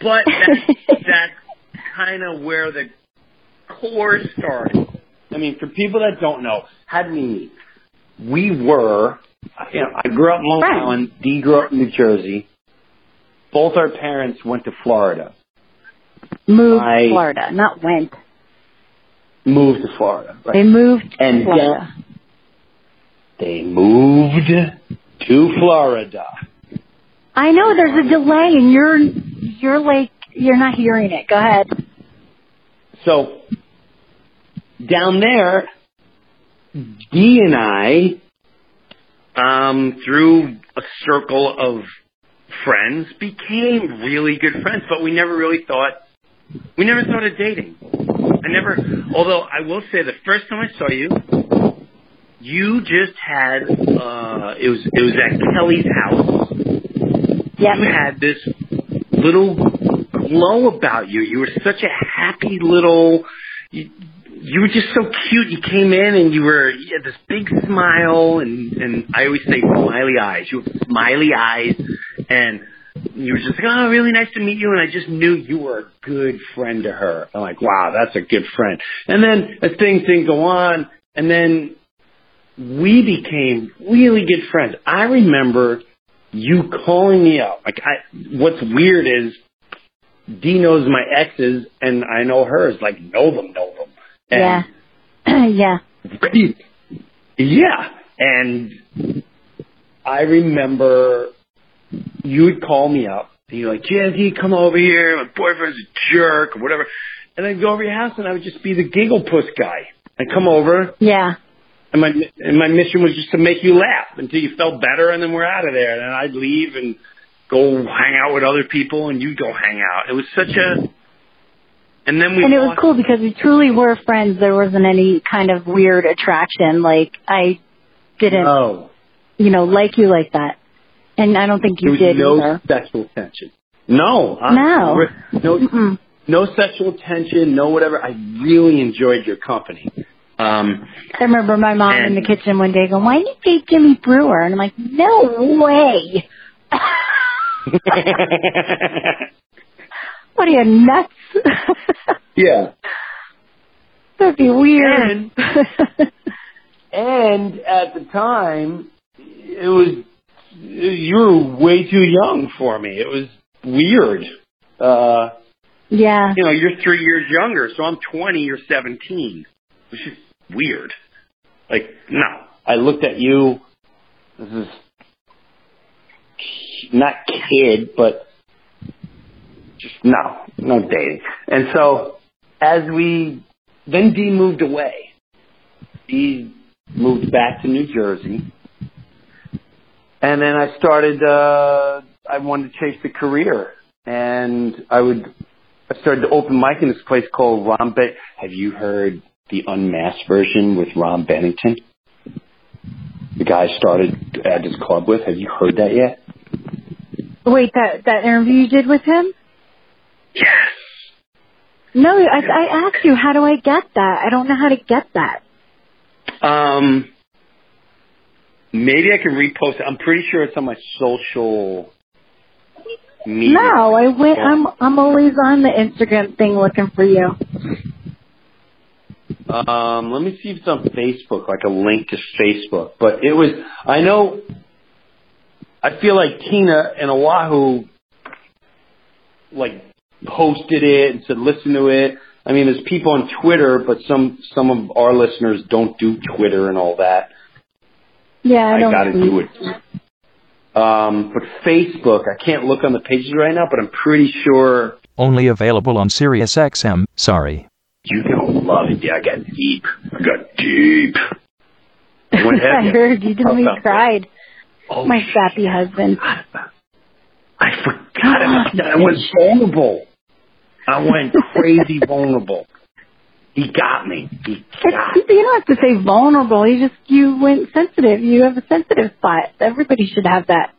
but that's, that's kind of where the core started. I mean, for people that don't know, how did we meet? We were, you know, I grew up in Long Right. Island. Dee grew up in New Jersey. Both our parents went to Florida. moved I- to Florida, not went. Moved to Florida. Right? They moved And to Florida. They moved to Florida. I know there's a delay, and you're you're like you're not hearing it. Go ahead. So down there, Dee and I, um, through a circle of friends, became really good friends. But we never really thought we never thought of dating. I never. Although I will say, the first time I saw you, you just had uh, it was it was at Kelly's house. Yep. You had this little glow about you. You were such a happy little. You, you were just so cute. You came in and you were you had this big smile and and I always say smiley eyes. You have smiley eyes and you were just like, oh, really nice to meet you. And I just knew you were a good friend to her. I'm like, wow, that's a good friend. And then as things didn't go on, and then we became really good friends. I remember you calling me up. Like, I, what's weird is Dee knows my exes and I know hers. Like, know them, know them. Yeah. yeah. yeah. And I remember you would call me up and you're like, Jazzy, come over here. My boyfriend's a jerk or whatever. And I'd go over your house and I would just be the giggle puss guy. I'd come over Yeah. and my and my mission was just to make you laugh until you felt better and then we're out of there. And then I'd leave and go hang out with other people and you'd go hang out. It was such a and then we And it was cool because we truly were friends. There wasn't any kind of weird attraction. Like I didn't, No. you know, like you like that. And I don't think There you was did no either. sexual tension. No. I- No. No Mm-mm. no sexual tension, no whatever. I really enjoyed your company. Um, I remember my mom in the kitchen one day going, "Why did you date Jimmy Breuer?" And I'm like, "No way! What are you nuts? yeah. That'd be weird." And at the time, it was you were way too young for me. It was weird. Uh, yeah, you know, you're three years younger, so I'm 20, you're 17, which is weird. Like, no. I looked at you. This is not kid, but just no, no dating. And so, as we then Dee moved away. Dee moved back to New Jersey, and then I started. uh I wanted to chase the career, and I would. I started to open mic in this place called Ron Ben. Have you heard the unmasked version with Ron Bennington? The guy started at this club with. Have you heard that yet? Wait, that that interview you did with him? Yes. No, I, I asked you, how do I get that? I don't know how to get that. Um, maybe I can repost it. I'm pretty sure it's on my social media. No, I went. I'm I'm always on the Instagram thing looking for you. Um, let me see if it's on Facebook, like a link to Facebook. But it was, I know, I feel like Tina and Oahu, like, posted it and said, listen to it. I mean, there's people on Twitter, but some some of our listeners don't do Twitter and all that. Yeah, I I don't. got to do it. Um, but Facebook, I can't look on the pages right now, but I'm pretty sure Only available on SiriusXM. Sorry. you don't love it. Yeah, I got deep. I got deep. What I have you? heard you didn't How even cried. Oh, My sappy husband. I forgot about that. I went vulnerable. I went crazy vulnerable. He got me. He got It's, you don't have to say vulnerable. You just you went sensitive. You have a sensitive spot. Everybody should have that.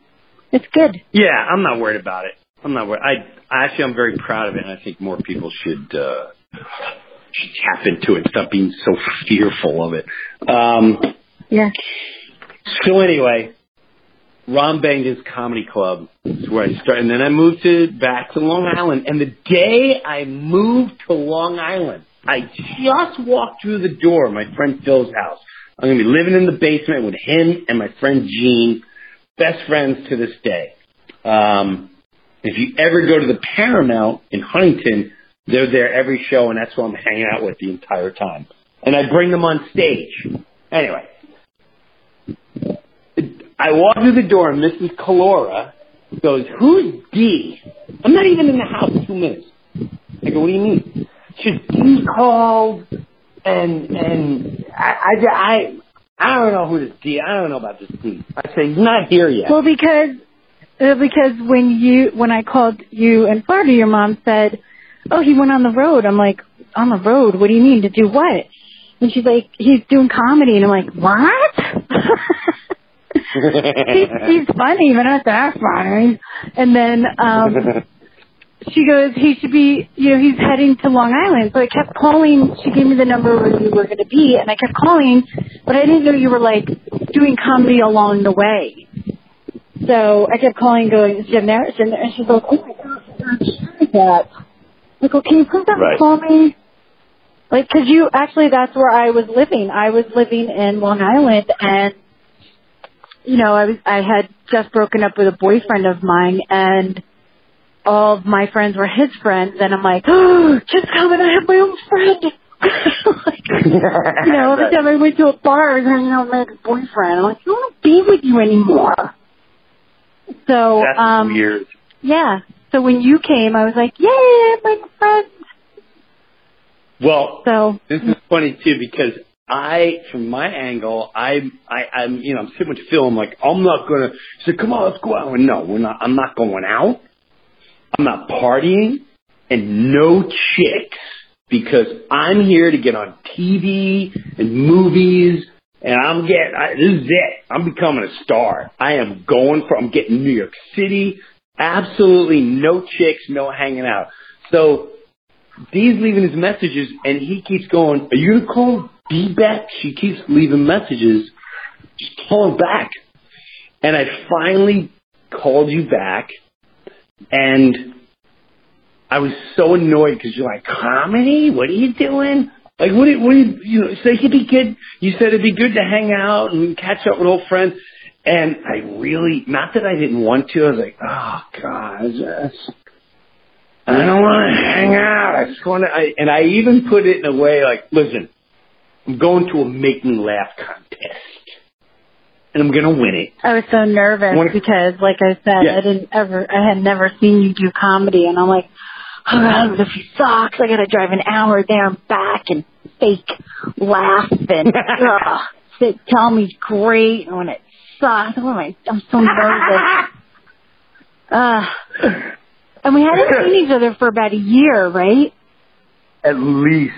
It's good. Yeah, I'm not worried about it. I'm not worried. I actually I'm very proud of it, and I think more people should uh, should tap into it. Stop being so fearful of it. Um, Yeah. so anyway, Ron Bang's Comedy Club is where I started, and then I moved to back to Long Island. And the day I moved to Long Island, I just walked through the door of my friend Phil's house. I'm gonna be living in the basement with him and my friend Gene, best friends to this day. Um, if you ever go to the Paramount in Huntington, they're there every show, and that's who I'm hanging out with the entire time. And I bring them on stage. Anyway, I walk through the door, and Mrs. Calora goes, "Who's Dee?" I'm not even in the house two minutes. I go, "What do you mean?" She goes, Dee called, and and I I I, I don't know who this Dee. I don't know about this Dee. I say he's not here yet. Well, because uh, because when you when I called you in Florida, your mom said, "Oh, he went on the road." I'm like, "On the road? What do you mean to do what?" And she's like, "He's doing comedy," and I'm like, "What?" He's, he's funny, but not that funny. And then um she goes, he should be, you know, he's heading to Long Island. So I kept calling. She gave me the number where you were going to be, and I kept calling, but I didn't know you were like doing comedy along the way. So I kept calling, going, is Jim there? Is Jim there? And she's like, oh my gosh, I'm sure that. I go, can you please have Right. call me? Like, cause you, actually that's where I was living. I was living in Long Island and, you know, I was, I had just broken up with a boyfriend of mine and all of my friends were his friends and I'm like, oh, just coming, I have my own friend. like, you know, every time I went to a bar, I was hanging out with my ex-boyfriend. I'm like, I don't want to be with you anymore. So, That's um, weird. yeah. So when you came, I was like, yay, I have my friend. Well, So, this is funny too because I, from my angle, I, I, I'm, you know, I'm sitting with Phil. I'm like, I'm not gonna. He said, "Come on, let's go out." I went, no, we're not. I'm not going out. I'm not partying, and no chicks because I'm here to get on TV and movies, and I'm getting. I, this is it. I'm becoming a star. I am going for. I'm getting New York City. Absolutely no chicks, no hanging out. So Dee's leaving his messages, and he keeps going, are you to call Dee back? She keeps leaving messages. Just call her back. And I finally called you back, and I was so annoyed because you're like, comedy? What are you doing? Like, what? do- What? you, you know, so it'd be good. You said it'd be good to hang out and catch up with old friends. And I really, not that I didn't want to. I was like, oh god, I just, I don't want to hang out. I just want to. I, and I even put it in a way like, listen, I'm going to a make me laugh contest, and I'm gonna win it. I was so nervous Wanna- because, like I said, Yeah. I didn't ever, I had never seen you do comedy, and I'm like, oh God, what if he sucks? I got to drive an hour there and back and fake laugh and ugh, say, tell me it's great, and when it sucks, oh my, I'm so nervous. Uh, and we hadn't seen each other for about a year, right? At least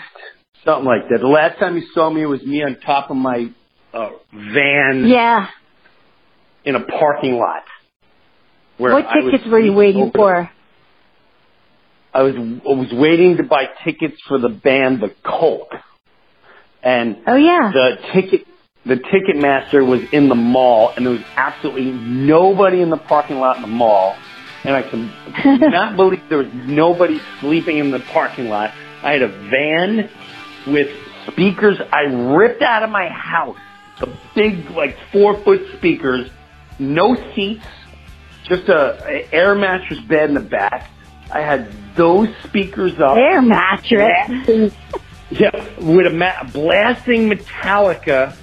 something like that. The last time you saw me, it was me on top of my uh, van Yeah. in a parking lot. What I tickets were you waiting for? I was I was waiting to buy tickets for the band The Cult. and Oh yeah. the ticket the ticket master was in the mall, and there was absolutely nobody in the parking lot in the mall, and I can not believe there was nobody sleeping in the parking lot. I had a van with speakers I ripped out of my house, the big like four foot speakers, no seats, just a, a air mattress bed in the back, I had those speakers up. Air mattress. Yeah, with a ma- blasting Metallica,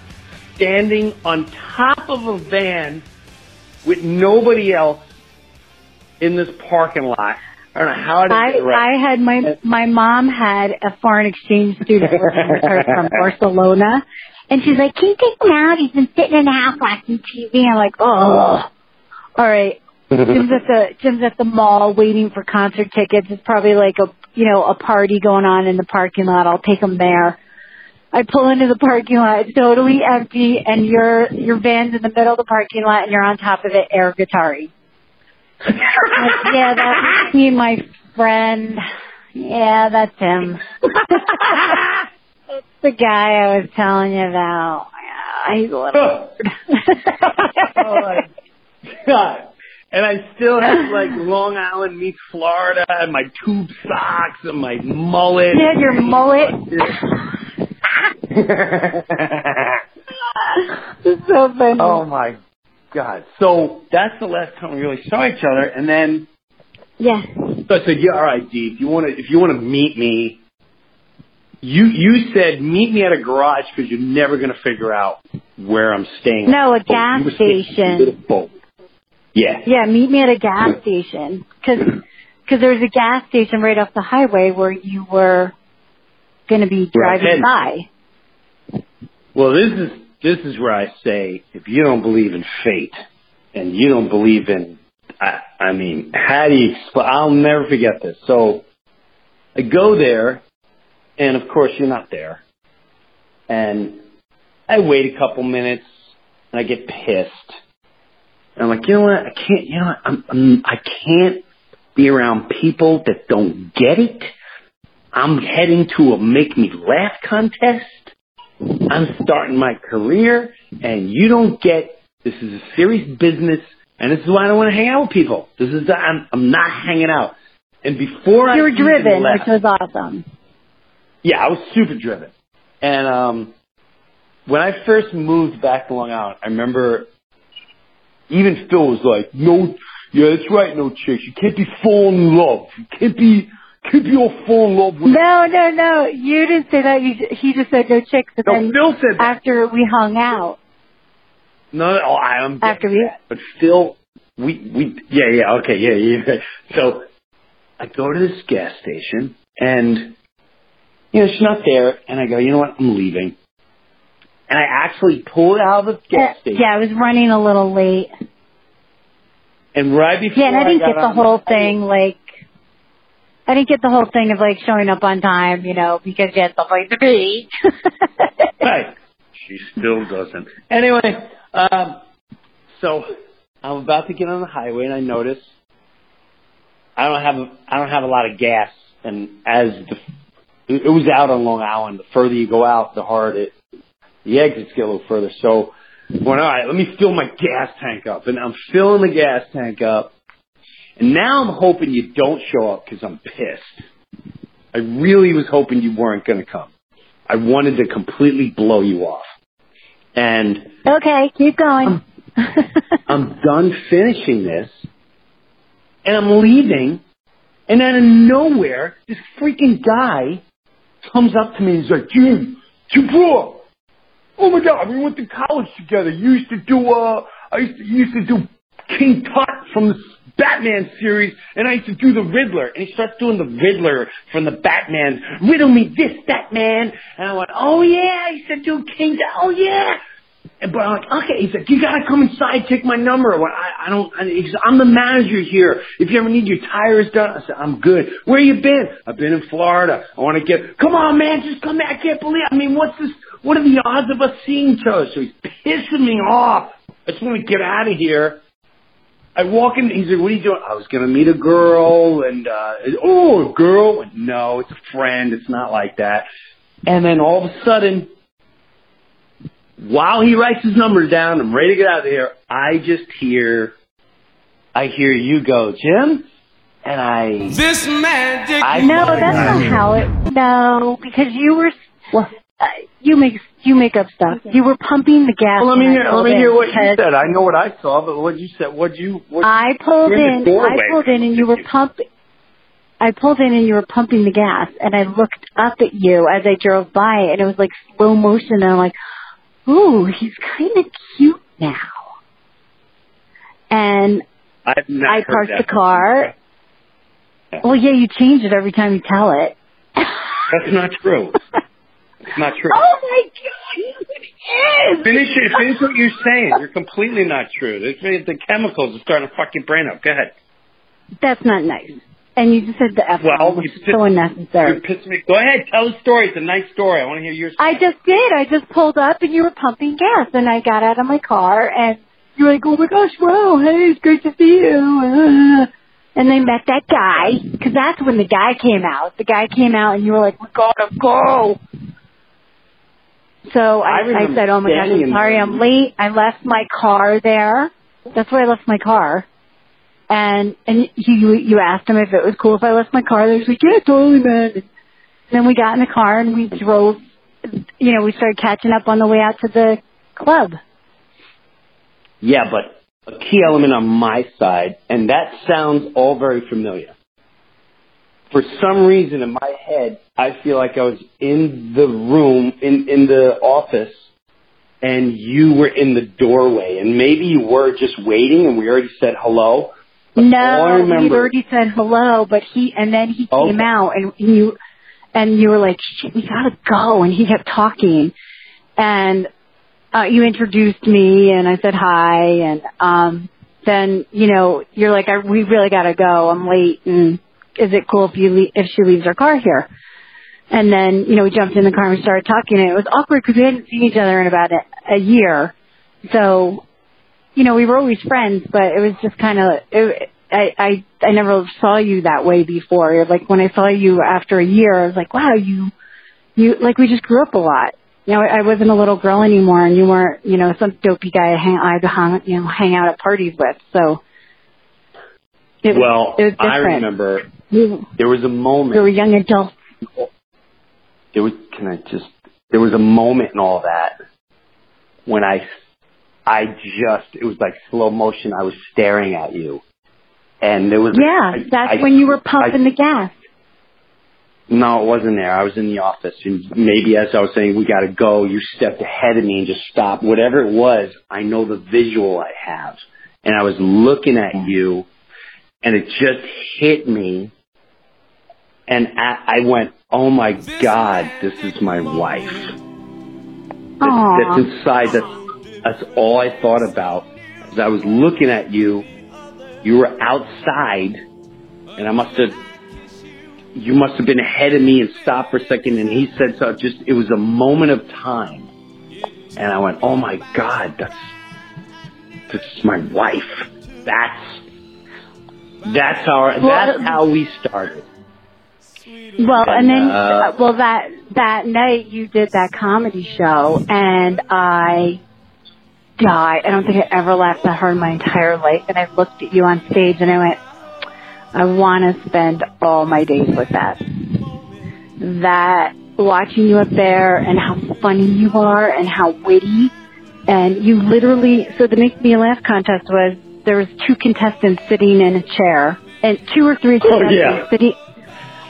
standing on top of a van with nobody else in this parking lot. I don't know how I didn't I, right. I had my my mom had a foreign exchange student working with her from Barcelona, and she's like, "Can you take him out? He's been sitting in the house watching TV." I'm like, "Oh, all right." Jim's at the Jim's at the mall waiting for concert tickets. It's probably like a you know a party going on in the parking lot. I'll take him there. I pull into the parking lot. It's totally empty, and your your van's in the middle of the parking lot, and you're on top of it, air guitarry. Like, yeah, that's me my friend. Yeah, that's him. That's the guy I was telling you about. Yeah, he's a little oh my god. And I still have like Long Island meets Florida and my tube socks and my mullet. You had your mullet. It's so funny. oh my god. So that's the last time we really saw each other and then Yeah. so I said, Yeah, all right, Dee, if you wanna if you wanna meet me you you said meet me at a garage because you're never gonna figure out where I'm staying. No, a Oh, gas staying station. a. Yeah. Yeah, meet me at a gas station. Cause, cause there was a gas station right off the highway where you were gonna be driving said- by. Well, this is this is where I say if you don't believe in fate and you don't believe in, I, I mean, how do you? I'll never forget this. So I go there, and of course you're not there, and I wait a couple minutes, and I get pissed. And I'm like, you know what? I can't. You know, what? I'm, I'm I can't be around people that don't get it. I'm heading to a make me laugh contest. I'm starting my career and you don't get this is a serious business and this is why I don't want to hang out with people. This is I'm I'm not hanging out. And before I You were driven, left- which was awesome. yeah, I was super driven. And um when I first moved back to Long Island, I remember even Phil was like, No yeah, that's right, no chicks. You can't be falling in love. You can't be all fall in love with No, no, no. You didn't say that. You, he just said no chicks. But No, then Phil said that. after we hung out, No, no, oh, I am after we, but still, we we yeah yeah okay yeah yeah. So I go to this gas station and you know she's not there, and I go, you know what, I'm leaving, and I actually pull out of the gas station, yeah, I was running a little late. and right before Yeah, and I didn't got get the whole thing like. I didn't get the whole thing of like showing up on time, you know, because you had something to be. Right. She still doesn't. Anyway, um, so I'm about to get on the highway and I notice I don't have a, I don't have a lot of gas, and as the it it was out on Long Island. The further you go out, the harder it, the exits get a little further. So I'm going, all right, let me fill my gas tank up, and I'm filling the gas tank up, and now I'm hoping you don't show up because I'm pissed. I really was hoping you weren't going to come. I wanted to completely blow you off. And okay, keep going. I'm done finishing this, and I'm leaving, and out of nowhere, this freaking guy comes up to me and he's like, Jim, bro, oh my god, we went to college together. You used to do, uh, I used to, you used to do King Tut from the Batman series, and I used to do the Riddler. And he starts doing the Riddler from the Batman. Riddle me this, Batman. And I went, oh yeah, he said do King Oh yeah. And, but I'm like, okay. He's like, you gotta come inside, take my number. I, went, I, I don't. He's, I'm the manager here. If you ever need your tires done, I said, I'm good. Where you been? I've been in Florida. I want to get. Come on, man, just come back. I can't believe. I mean, what's this? What are the odds of us seeing each other? So he's pissing me off. I just want to get out of here. I walk in. He's like, "What are you doing?" I was gonna meet a girl, and uh oh, a girl. No, it's a friend. It's not like that. And then all of a sudden, while he writes his number down, I'm ready to get out of here. I just hear, I hear you go, Jim, and I. This magic. I no, that's not how it. No, because you were. Uh, you make you make up stuff. You were pumping the gas. Well, let me I hear. Let me hear what you said. I know what I saw, but what you said. What you? What, I pulled in in. I pulled in, and you were pumping. I pulled in and you were pumping the gas and I looked up at you as I drove by and it was like slow motion and I'm like, ooh, he's kind of cute now. And I've not I parked the car. Well, yeah, you change it every time you tell it. That's not true. It's not true. Oh my god, it is! Finish it. Finish what you're saying. You're completely not true. The, the chemicals are starting to fuck your brain up. Go ahead. That's not nice. And you just said the F Well, which you is so unnecessary. You're pissing me. Go ahead. Tell the story. It's a nice story. I want to hear your story. I just did. I just pulled up and you were pumping gas and I got out of my car and you were like, oh my gosh, wow, hey, it's great to see you. Uh, And they met that guy, because that's when the guy came out. The guy came out and you were like, we gotta go. So I I, I, said, oh my gosh, I'm sorry. I'm late. I left my car there. That's where I left my car. And, and you, you asked him if it was cool if I left my car there. He's like, yeah, totally, man. And then we got in the car and we drove, you know, we started catching up on the way out to the club. Yeah, but a key element on my side, and that sounds all very familiar. For some reason in my head, I feel like I was in the room, in, in the office, and you were in the doorway, and maybe you were just waiting and we already said hello. But No, remember, he'd already said hello, but he and then he Okay. came out and you and you were like, "Shit, we gotta go," and he kept talking, and uh, you introduced me and I said hi, and um, then you know you're like, I, "We really gotta go. I'm late, and is it cool if you le- if she leaves her car here?" And then you know we jumped in the car and we started talking, and it was awkward because we hadn't seen each other in about a, a year, so you know, we were always friends, but it was just kind of, it, I, I, I never saw you that way before. Like when I saw you after a year, I was like, wow, you, you, like we just grew up a lot. You know, I wasn't a little girl anymore and you weren't, you know, some dopey guy I hang, I'd hang, you know, hang out at parties with. So. It was, well, it was I remember there was a moment. we were young adults. Oh, there was can I just there was a moment in all that when I I just it was like slow motion. I was staring at you, and there was Yeah, I- that's I- when you were pumping the gas. No, it wasn't there. I was in the office, and maybe as I was saying, we got to go. You stepped ahead of me and just stopped. Whatever it was, I know the visual I have, and I was looking at you, and it just hit me, and I, I went, "Oh my God, this is my wife." That's inside. That's that's all I thought about. As I was looking at you, you were outside, and I must have. You must have been ahead of me and stopped for a second, and he said so. Just it was a moment of time, and I went, "Oh my God, that's that's my wife." That's that's how that's how we started. Well, and then, uh, well, that that night you did that comedy show, and I died. I don't think I ever laughed that hard in my entire life. And I looked at you on stage, and I went, I want to spend all my days with that. That watching you up there, and how funny you are, and how witty, and you literally. So the Make Me Laugh contest was there was two contestants sitting in a chair, and two or three contestants yeah. sitting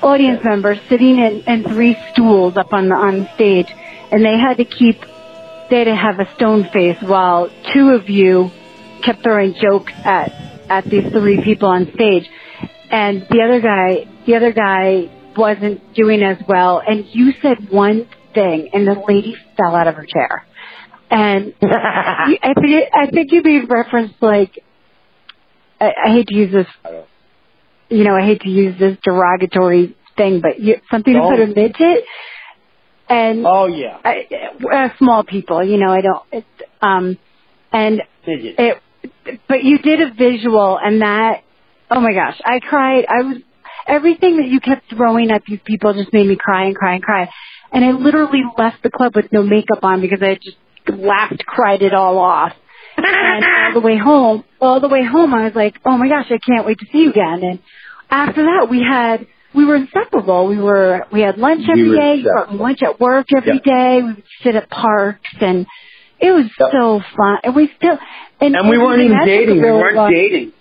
audience members sitting in, in three stools up on the on stage, and they had to keep they had to have a stone face while two of you kept throwing jokes at at these three people on stage, and the other guy the other guy wasn't doing as well, and you said one thing, and the lady fell out of her chair, and I think I think you made reference like I, I hate to use this you know, I hate to use this derogatory thing, but you, something No. put a midget and Oh yeah, I, uh, small people, you know, I don't, it, um, and Midget. it, but you did a visual and that, oh my gosh, I cried. I was, everything that you kept throwing at these people just made me cry and cry and cry. And I literally left the club with no makeup on because I just laughed, cried it all off. And all the way home, all the way home, I was like, oh my gosh, I can't wait to see you again. And after that, we had, we were inseparable. We were, we had lunch We every were day. We brought lunch at work every Yep. day. We would sit at parks and it was Yep. so fun. And we still, and, and we weren't even that took dating. We weren't long- dating.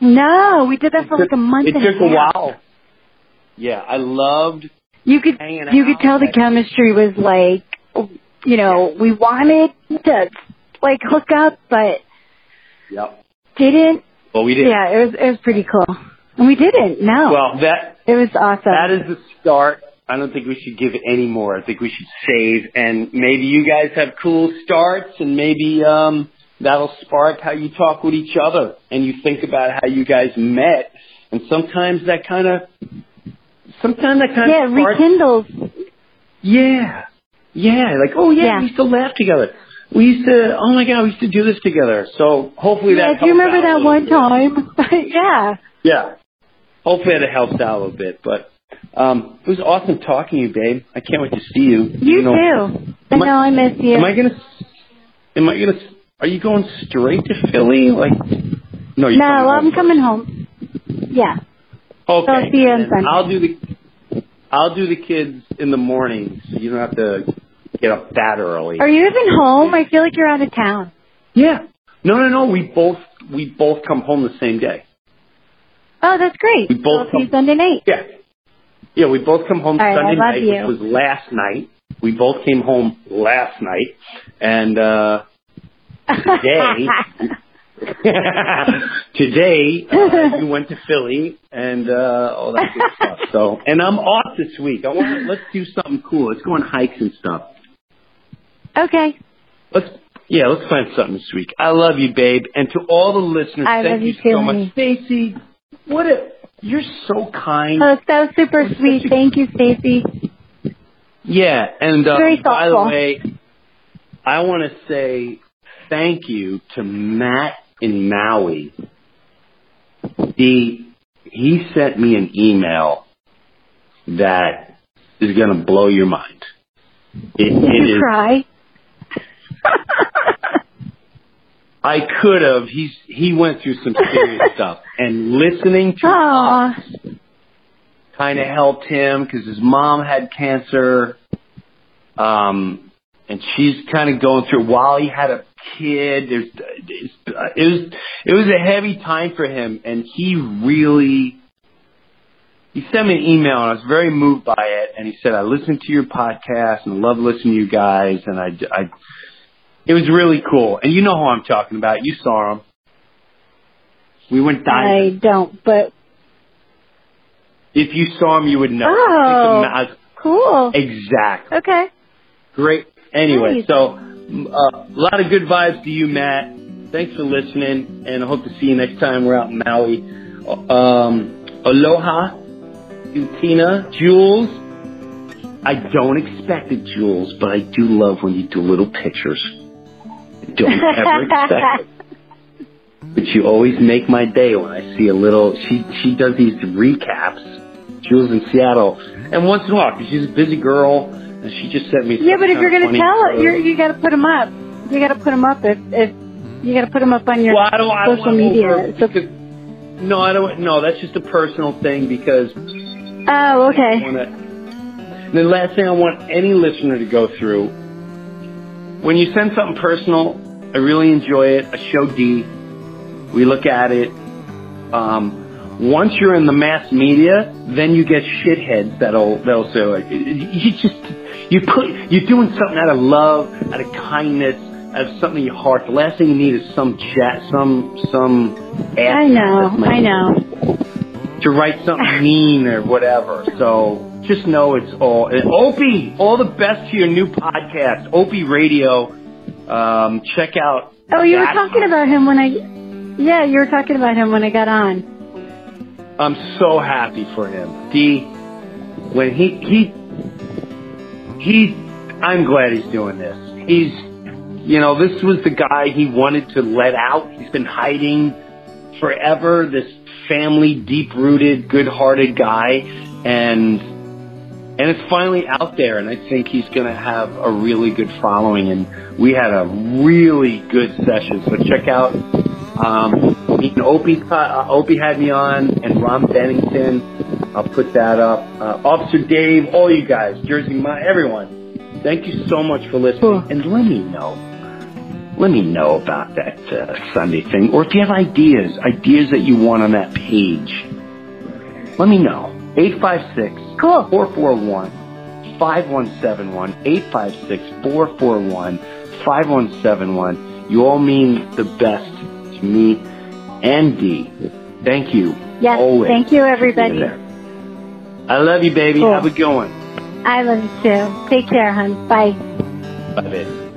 No, we did that for like a month It and took a a half. while. Yeah, I loved You could hanging you out. could tell the chemistry was like, you know, we wanted to like hook up, but Yep. didn't. Well, we didn't. Yeah, it was it was pretty cool, and we didn't. No, Well, that it was awesome. that is the start. I don't think we should give any more. I think we should save, and maybe you guys have cool starts, and maybe um, that'll spark how you talk with each other, and you think about how you guys met, and sometimes that kind of, sometimes that kind yeah, of yeah rekindles. Yeah. Yeah. Like, oh yeah, Yeah. we used to laugh together. We used to, oh my god, we used to do this together. So hopefully Yeah, that do you remember that one bit. time? yeah. Yeah. Hopefully that helps out a little bit. But um it was awesome talking to you, babe. I can't wait to see you. You know, too. I know I miss you. Am I gonna am I gonna are you going straight to Philly? Like no, you're no, I'm coming home. Yeah. Okay. I'll see you on Sunday. I'll do the I'll do the kids in the morning so you don't have to get up that early. Are you even home? I feel like you're out of town. Yeah. No, no, no. We both we both come home the same day. Oh, that's great. We both come- Sunday night. Yeah. Yeah, we both come home right, Sunday night, you. which was last night. We both came home last night, and uh today, today uh, you went to Philly and uh all that good stuff. So, and I'm off this week. I want to, let's do something cool. Let's go on hikes and stuff. Okay. Let's yeah, let's plan something this week. I love you, babe, and to all the listeners, I thank you so much. Stacy. What a you're so kind. Oh, that was super sweet. Thank you, Stacy. Yeah, and uh, by the way, I want to say thank you to Matt in Maui. He he sent me an email that is going to blow your mind. It, Did it you is. cry? I could have. He's he went through some serious stuff, and listening to us kind of helped him because his mom had cancer, um, and she's kind of going through while he had a kid. There's it's, it was it was a heavy time for him, and he really. He sent me an email and I was very moved by it. And he said, "I listened to your podcast and love listening to you guys, and I, I it was really cool. And you know who I'm talking about. You saw him. We went diving. I don't, but If you saw him, you would know. Oh. Ma- cool. Exactly. Okay. Great. Anyway, Nice. so uh, a lot of good vibes to you, Matt. Thanks for listening, and I hope to see you next time we're out in Maui. Um, aloha, Tina, Jules. I don't expect it, Jules, but I do love when you do little pictures. Don't ever expect it. But you always make my day when I see a little. She she does these recaps. Jules in Seattle, and once in a while, because she's a busy girl, and she just sent me. Yeah, but if you're gonna tell it, you're, you got to put them up. You got to put them up if if you got to put them up on your Well, I don't, I don't social media. So, no, I don't. No, that's just a personal thing because oh, okay. want to. The last thing I want any listener to go through when you send something personal, I really enjoy it. I show Dee. We look at it. Um, once you're in the mass media, then you get shitheads that'll that'll say like, you just you put you're doing something out of love, out of kindness, out of something in your heart. The last thing you need is some chat, some some. I know. I know. to write something mean or whatever. So just know it's all and Opie. All the best to your new podcast, Opie Radio. Um, check out. Oh, you were talking about him when I. Yeah, you were talking about him when I got on. I'm so happy for him. Dee. When he he he, I'm glad he's doing this. He's, you know, this was the guy he wanted to let out. He's been hiding forever. This family, deep-rooted, good-hearted guy, and and it's finally out there. And I think he's going to have a really good following. And we had a really good session. So check out. Um, Opie, uh, Opie had me on, and Ron Bennington. I'll put that up. Uh, Officer Dave, all you guys, Jersey, my everyone. Thank you so much for listening, Cool. and let me know. Let me know about that uh, Sunday thing, or if you have ideas, ideas that you want on that page. Let me know. 856 Cool. 441 5171. 856 441 5171. You all mean the best to me and Dee. Thank you. Yes. Always. Thank you, everybody. I love you, baby. Cool. Have a good one. I love you too. Take care, hon. Bye. Bye, baby.